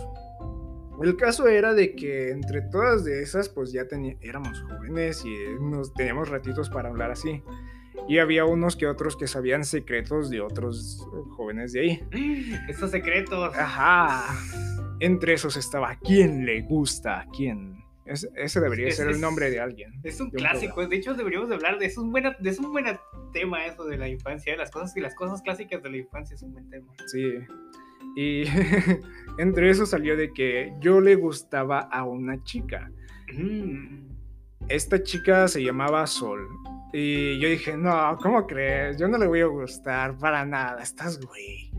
El caso era de que entre todas de esas, pues ya éramos jóvenes y nos teníamos ratitos para hablar así. Y había unos que otros que sabían secretos de otros jóvenes de ahí. [GASPS]
Esos secretos.
Ajá. Entre esos estaba ¿Quién le gusta? ¿A quién? ese debería ser el nombre de alguien.
Es un clásico. De hecho, deberíamos hablar de eso. Es un, buen, es un buen tema eso de la infancia. Las cosas y las cosas clásicas de la infancia es un buen tema.
Sí. Y [LAUGHS] entre eso salió de que yo le gustaba a una chica. Mm. Esta chica se llamaba Sol. Y yo dije, no, ¿cómo crees? Yo no le voy a gustar para nada. Estás güey.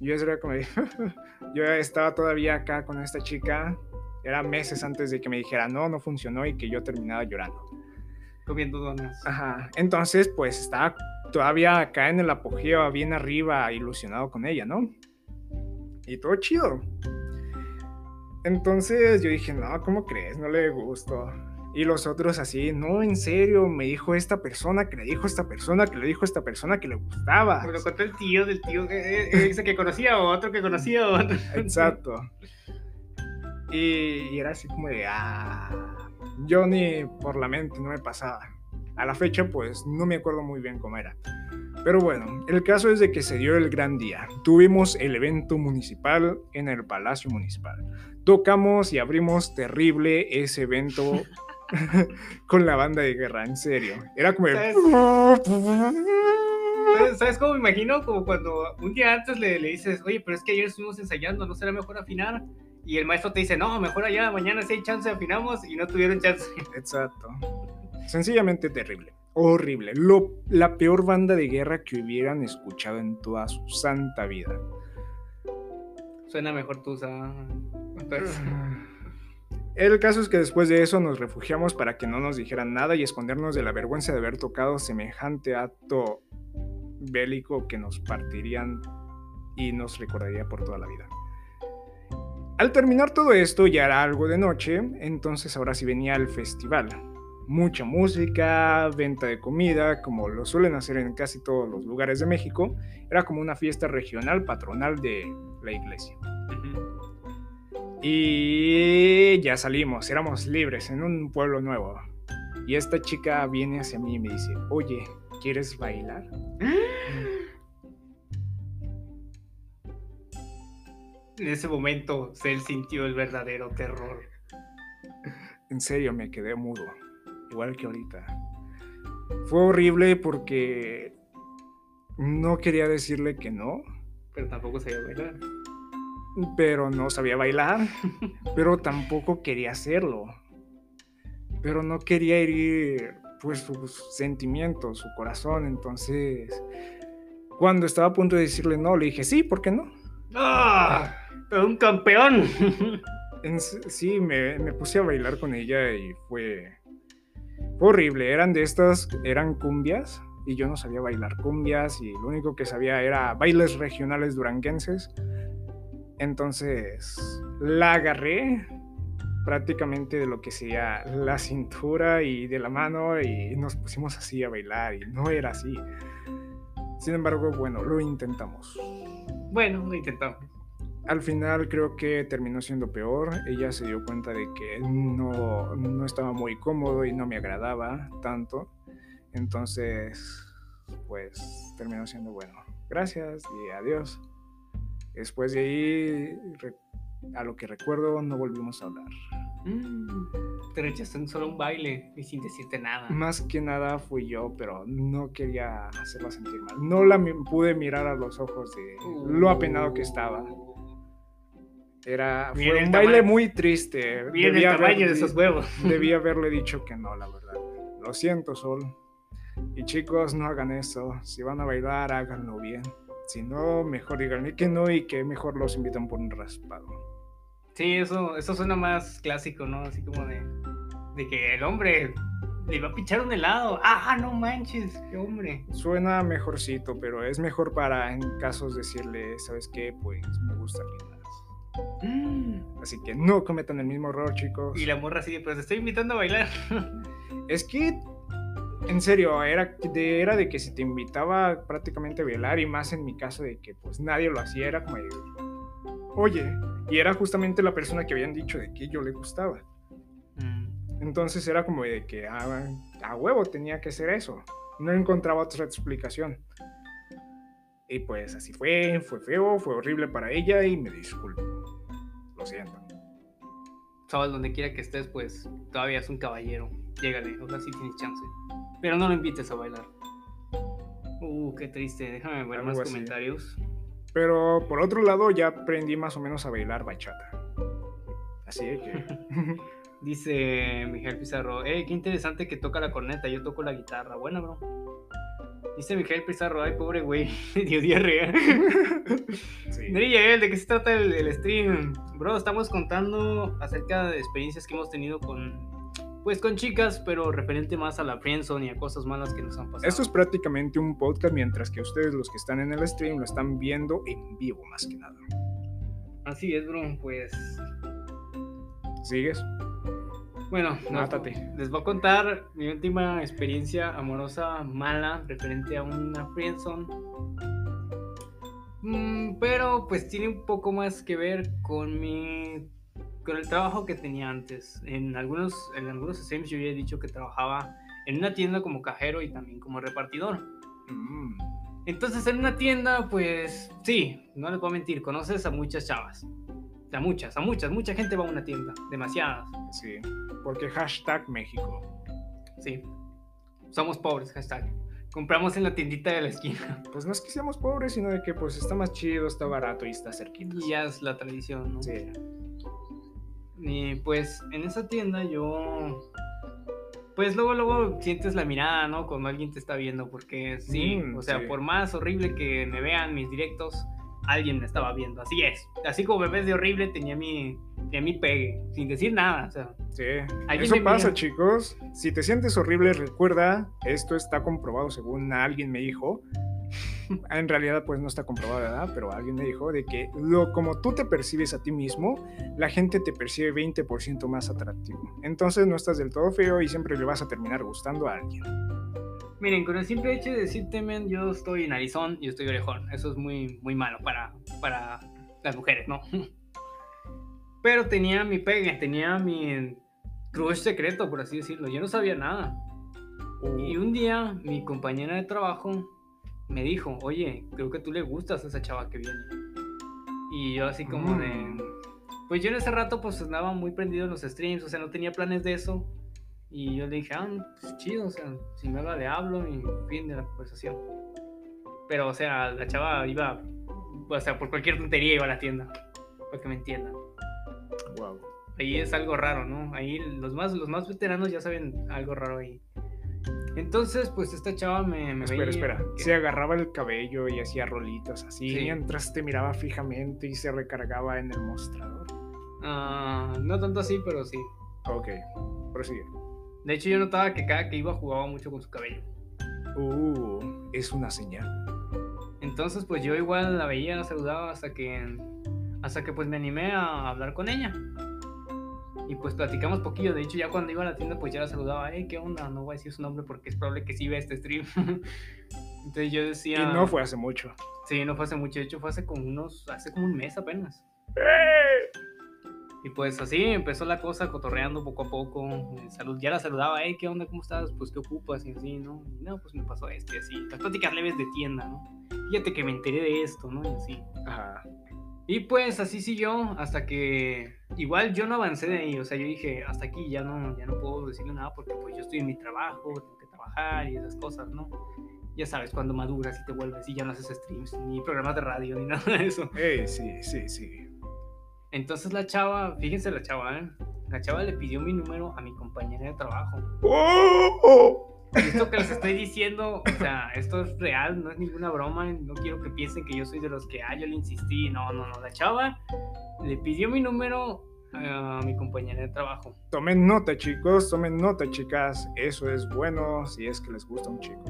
Yo era como, [LAUGHS] yo estaba todavía acá con esta chica. Era meses antes de que me dijera, no, no funcionó y que yo terminaba llorando.
Comiendo donas.
Ajá. Entonces, pues estaba todavía acá en el apogeo, bien arriba, ilusionado con ella, ¿no? Y todo chido. Entonces yo dije, no, ¿cómo crees? No le gustó. Y los otros así, no, en serio, me dijo esta persona, que le dijo esta persona, que le dijo esta persona que le gustaba.
Me lo contó el tío del tío que, eh, eh, ese que conocía o otro que conocía o [LAUGHS] otro.
Exacto. Y, y, era así como de, ah, yo ni por la mente no me pasaba. A la fecha, pues no me acuerdo muy bien cómo era. Pero bueno, el caso es de que se dio el gran día. Tuvimos el evento municipal en el Palacio Municipal. Tocamos y abrimos terrible ese evento [LAUGHS] con la banda de guerra, en serio. Era como...
¿Sabes? cómo me imagino? Como cuando un día antes le, le dices, oye, pero es que ayer estuvimos ensayando, ¿no será mejor afinar? Y el maestro te dice, no, mejor allá, mañana si hay chance afinamos y no tuvieron chance.
Exacto. Sencillamente terrible horrible. Lo, la peor banda de guerra que hubieran escuchado en toda su santa vida.
Suena mejor tú, [SIGHS]
El caso es que después de eso nos refugiamos para que no nos dijeran nada y escondernos de la vergüenza de haber tocado semejante acto bélico que nos partirían y nos recordaría por toda la vida. Al terminar todo esto ya era algo de noche, entonces ahora sí venía el festival mucha música, venta de comida, como lo suelen hacer en casi todos los lugares de México. Era como una fiesta regional patronal de la iglesia. Y ya salimos, éramos libres en un pueblo nuevo. Y esta chica viene hacia mí y me dice, oye, ¿quieres bailar?
En ese momento, Cell sintió el verdadero terror.
En serio, me quedé mudo igual que ahorita. Fue horrible porque no quería decirle que no.
Pero tampoco sabía bailar.
Pero no sabía bailar. [LAUGHS] pero tampoco quería hacerlo. Pero no quería herir pues sus sentimientos, su corazón. Entonces, cuando estaba a punto de decirle no, le dije sí, ¿por qué no?
¡Ah! ¡Un campeón!
sí, me, me puse a bailar con ella y fue fue horrible, eran de estas, eran cumbias y yo no sabía bailar cumbias y lo único que sabía era bailes regionales duranguenses. Entonces la agarré prácticamente de lo que sería la cintura y de la mano y nos pusimos así a bailar y no era así. Sin embargo, bueno, lo intentamos.
Bueno, lo intentamos.
Al final creo que terminó siendo peor. Ella se dio cuenta de que no, no estaba muy cómodo y no me agradaba tanto. Entonces, pues terminó siendo bueno. Gracias y adiós. Después de ahí, a lo que recuerdo, no volvimos a hablar.
Mm, te rechazó en solo un baile y sin decirte nada.
Más que nada fui yo, pero no quería hacerla sentir mal. No la pude mirar a los ojos de lo apenado que estaba. Era fue un baile muy triste.
Bien el tamaño de esos huevos. [LAUGHS]
Debía haberle dicho que no, la verdad. Lo siento, Sol. Y chicos, no hagan eso. Si van a bailar, háganlo bien. Si no, mejor díganme que no y que mejor los invitan por un raspado.
Sí, eso, eso suena más clásico, ¿no? Así como de, de que el hombre le iba a pichar un helado. ¡Ah, no manches! ¡Qué hombre!
Suena mejorcito, pero es mejor para en casos decirle, ¿sabes qué? Pues me gusta. Mm. Así que no cometan el mismo error, chicos.
Y la morra sigue, pero te estoy invitando a bailar. [LAUGHS]
es que en serio, era de, era de que si te invitaba prácticamente a bailar y más en mi caso de que pues nadie lo hacía, era como de, oye, y era justamente la persona que habían dicho de que yo le gustaba. Mm. Entonces era como de que ah, a huevo tenía que ser eso. No encontraba otra explicación. Y pues así fue, fue feo, fue horrible para ella y me disculpo. Lo siento.
Sabes, donde quiera que estés, pues todavía es un caballero. Llégale, o sea, sí tienes chance. Pero no lo invites a bailar. Uh, qué triste. Déjame ver más comentarios.
Pero por otro lado, ya aprendí más o menos a bailar bachata. Así que. [LAUGHS]
Dice Miguel Pizarro, eh, qué interesante que toca la corneta, yo toco la guitarra. Bueno, bro. Dice Miguel Pizarro, ay, pobre güey, [LAUGHS] dio diarrea. sí. ¿de qué se trata el, el, stream? Bro, estamos contando acerca de experiencias que hemos tenido con pues con chicas, pero referente más a la friendzone y a cosas malas que nos han pasado.
Esto es prácticamente un podcast, mientras que ustedes, los que están en el stream, lo están viendo en vivo, más que nada.
Así es, bro, pues.
¿Sigues?
Bueno, Mátate. les voy a contar mi última experiencia amorosa mala referente a una friendzone. Mm, pero pues tiene un poco más que ver con mi con el trabajo que tenía antes. En algunos, en algunos streams yo ya he dicho que trabajaba en una tienda como cajero y también como repartidor. Mm. Entonces en una tienda, pues sí, no les puedo mentir, conoces a muchas chavas. A muchas, a muchas, mucha gente va a una tienda, demasiadas.
Sí, porque hashtag México.
Sí, somos pobres, hashtag. Compramos en la tiendita de la esquina. [LAUGHS]
Pues no es que seamos pobres, sino de que pues está más chido, está barato y está cerquita.
Y ya es la tradición, ¿no? Sí. Y pues en esa tienda yo. Pues luego, luego sientes la mirada, ¿no? Cuando alguien te está viendo, porque sí, mm, o sea, por más horrible que me vean mis directos, alguien me estaba viendo. Así es. Así como me ves de horrible, tenía mi, tenía mi pegue, sin decir nada. O sea,
sí, eso pasa, chicos. Si te sientes horrible, recuerda, esto está comprobado según alguien me dijo. [LAUGHS] en realidad pues no está comprobado, ¿verdad? Pero alguien me dijo de que lo como tú te percibes a ti mismo, la gente te percibe 20% más atractivo. Entonces no estás del todo feo y siempre le vas a terminar gustando a alguien.
Miren, con el simple hecho de decirte, men, yo estoy narizón y estoy orejón. Eso es muy, muy malo para, para las mujeres, ¿no? [LAUGHS] Pero tenía mi pegue, tenía mi crush secreto, por así decirlo. Yo no sabía nada. Y un día mi compañera de trabajo me dijo, oye, creo que tú le gustas a esa chava que viene. Y yo así como de... Mm. Pues yo en ese rato pues andaba muy prendido en los streams, o sea, no tenía planes de eso. Y yo le dije, ah, pues chido, o sea, si me habla le hablo y fin de la conversación. Pero, o sea, la chava iba, o sea, por cualquier tontería iba a la tienda, para que me entiendan. Wow. Ahí es algo raro, ¿no? Ahí los más, los más veteranos ya saben algo raro ahí. Entonces, pues esta chava me, me
Espera, espera. Se agarraba el cabello y hacía rolitos así mientras te miraba fijamente y se recargaba en el mostrador.
Ah, no tanto así, pero sí.
Ok, prosigue.
De hecho, yo notaba que cada que iba jugaba mucho con su cabello.
Uh, es una señal.
Entonces, pues yo igual la veía, la saludaba hasta que hasta que pues me animé a hablar con ella. Y pues platicamos poquillo. De hecho, ya cuando iba a la tienda, pues ya la saludaba. Eh, ¿qué onda? No voy a decir su nombre porque es probable que sí vea este stream. [LAUGHS] Entonces yo decía.
Y no fue hace mucho.
Sí, no fue hace mucho. De hecho, fue hace como unos. Hace como un mes apenas. Y pues así empezó la cosa, cotorreando poco a poco. eh, Salud, ya la saludaba, hey, ¿qué onda? ¿Cómo estás? Pues, ¿qué ocupas? Y así, ¿no? Y, no, pues me pasó esto y así. Las pláticas leves de tienda, ¿no? Fíjate que me enteré de esto, ¿no? Y así.
Ajá.
Y pues así siguió hasta que igual yo no avancé de ahí, o sea, yo dije, hasta aquí ya no, ya no puedo decirle nada porque pues yo estoy en mi trabajo, tengo que trabajar y esas cosas, ¿no? Ya sabes, cuando maduras y te vuelves y ya no haces streams, ni programas de radio, ni [LAUGHS] nada de eso.
Ey, sí, sí, sí.
Entonces la chava, fíjense la chava, ¿eh? La chava le pidió mi número a mi compañera de trabajo. [LAUGHS]
¡Oh!
Esto que les estoy diciendo, o sea, esto es real, no es ninguna broma. No quiero que piensen que yo soy de los que, ah, yo le insistí. No, no, no. La chava le pidió mi número a mi compañera de trabajo.
Tomen nota, chicos, tomen nota, chicas. Eso es bueno si es que les gusta un chico.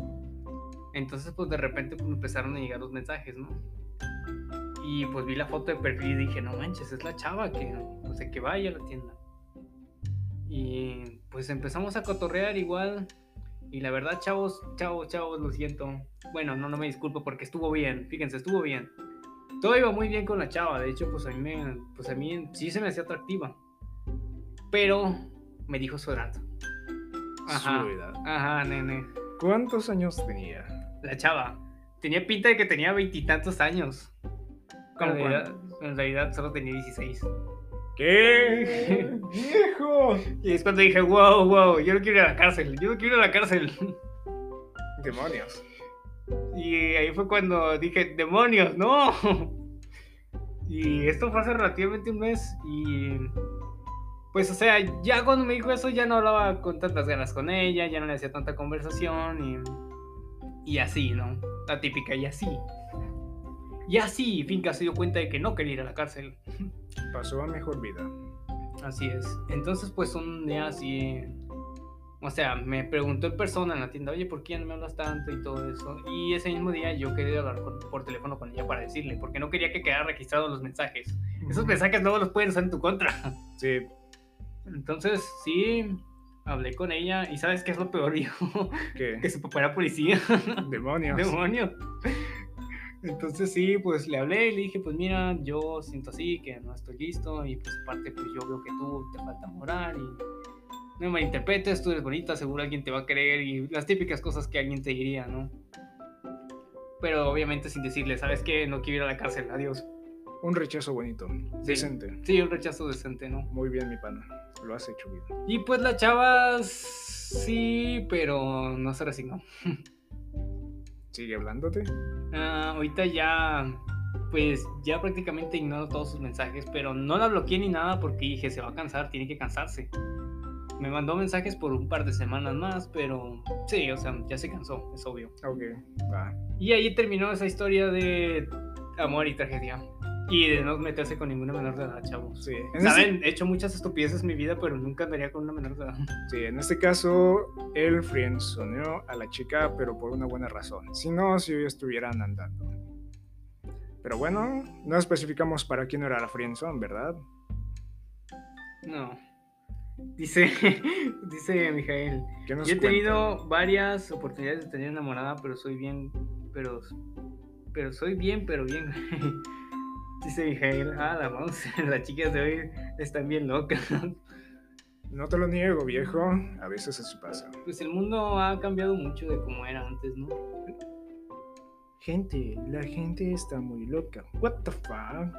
Entonces, pues de repente pues, empezaron a llegar los mensajes, ¿no? Y pues vi la foto de perfil y dije, no manches, es la chava que, pues, de que vaya a la tienda. Y pues empezamos a cotorrear igual. Y la verdad, chavos, chavos, chavos, lo siento. Bueno, no, no me disculpo porque estuvo bien. Fíjense, estuvo bien. Todo iba muy bien con la chava. De hecho, pues a mí, me, pues a mí sí se me hacía atractiva. Pero me dijo su edad. Ajá.
Su edad.
Ajá, nene.
¿Cuántos años tenía?
La chava. Tenía pinta de que tenía veintitantos años.
¿Cómo
En realidad, en realidad solo tenía 16.
¿Qué? [LAUGHS] ¡Viejo!
Y es cuando dije, wow, wow, yo no quiero ir a la cárcel, yo no quiero ir a la cárcel.
Demonios.
Y ahí fue cuando dije, demonios, no. Y esto fue hace relativamente un mes y... Pues, o sea, ya cuando me dijo eso ya no hablaba con tantas ganas con ella, ya no le hacía tanta conversación y... Y así, ¿no? La típica, y así. Y así, Finca se dio cuenta de que no quería ir a la cárcel.
Pasó a mejor vida.
Así es. Entonces, pues un día así. O sea, me preguntó en persona en la tienda, oye, ¿por qué no me hablas tanto y todo eso? Y ese mismo día yo quería hablar con- por teléfono con ella para decirle, porque no quería que quedara registrados los mensajes. Esos mensajes luego los pueden usar en tu contra. [LAUGHS]
Sí,
Entonces, sí, hablé con ella y ¿sabes qué es lo peor, viejo? [LAUGHS]
que
que su papá era policía.
demonios. [LAUGHS]
¡Demonio! Entonces sí, pues le hablé y le dije, pues mira, yo siento así, que no estoy listo y pues aparte pues yo veo que tú te falta moral y no me malinterpretes, tú eres bonita, seguro alguien te va a creer y las típicas cosas que alguien te diría, ¿no? Pero obviamente sin decirle, ¿sabes qué? No quiero ir a la cárcel, adiós.
Un rechazo bonito,
Sí.
decente.
Sí, un rechazo decente, ¿no?
Muy bien, mi pana. Lo has hecho bien.
Y pues la chava sí, pero no se resignó.
¿Sigue hablándote?
Ah, ahorita ya, pues ya prácticamente ignoro todos sus mensajes, pero no la bloqueé ni nada porque dije, se va a cansar, tiene que cansarse. Me mandó mensajes por un par de semanas más, pero sí, o sea, ya se cansó, es obvio.
Ok, va.
Y ahí terminó esa historia de amor y tragedia. Y de no meterse con ninguna menor de edad, chavos.
Sí, en,
Saben, he hecho muchas estupideces en mi vida, pero nunca andaría con una menor de edad. [LAUGHS]
Sí, en este caso, él friendzoneó a la chica, pero por una buena razón. Si no, si hoy estuvieran andando. Pero bueno, no especificamos para quién era la friendzone, ¿verdad?
No. Dice, [LAUGHS] dice Mijael,
¿Qué nos
Yo he tenido varias oportunidades de tener enamorada, pero soy bien, pero, pero soy bien, pero bien. [LAUGHS] Dice Mijael, ah, la vamos, [LAUGHS] las chicas de hoy están bien locas.
No te lo niego, viejo. A veces así pasa.
Pues el mundo ha cambiado mucho de como era antes, ¿no?
Gente, la gente está muy loca. What the fuck?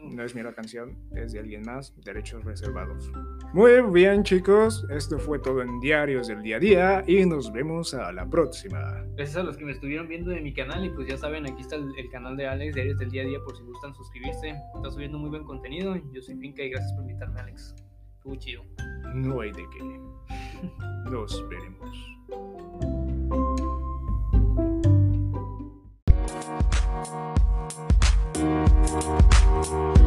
No es mera canción, es de alguien más, derechos reservados. Muy bien chicos, esto fue todo en Diarios del Día a Día y nos vemos a la próxima.
Gracias a los que me estuvieron viendo de mi canal y pues ya saben, aquí está el, el canal de Alex, Diarios del Día a Día por si gustan suscribirse. Está subiendo muy buen contenido, yo soy Finca y gracias por invitarme Alex. Estuvo chido.
No hay de qué. [LAUGHS] Nos veremos. you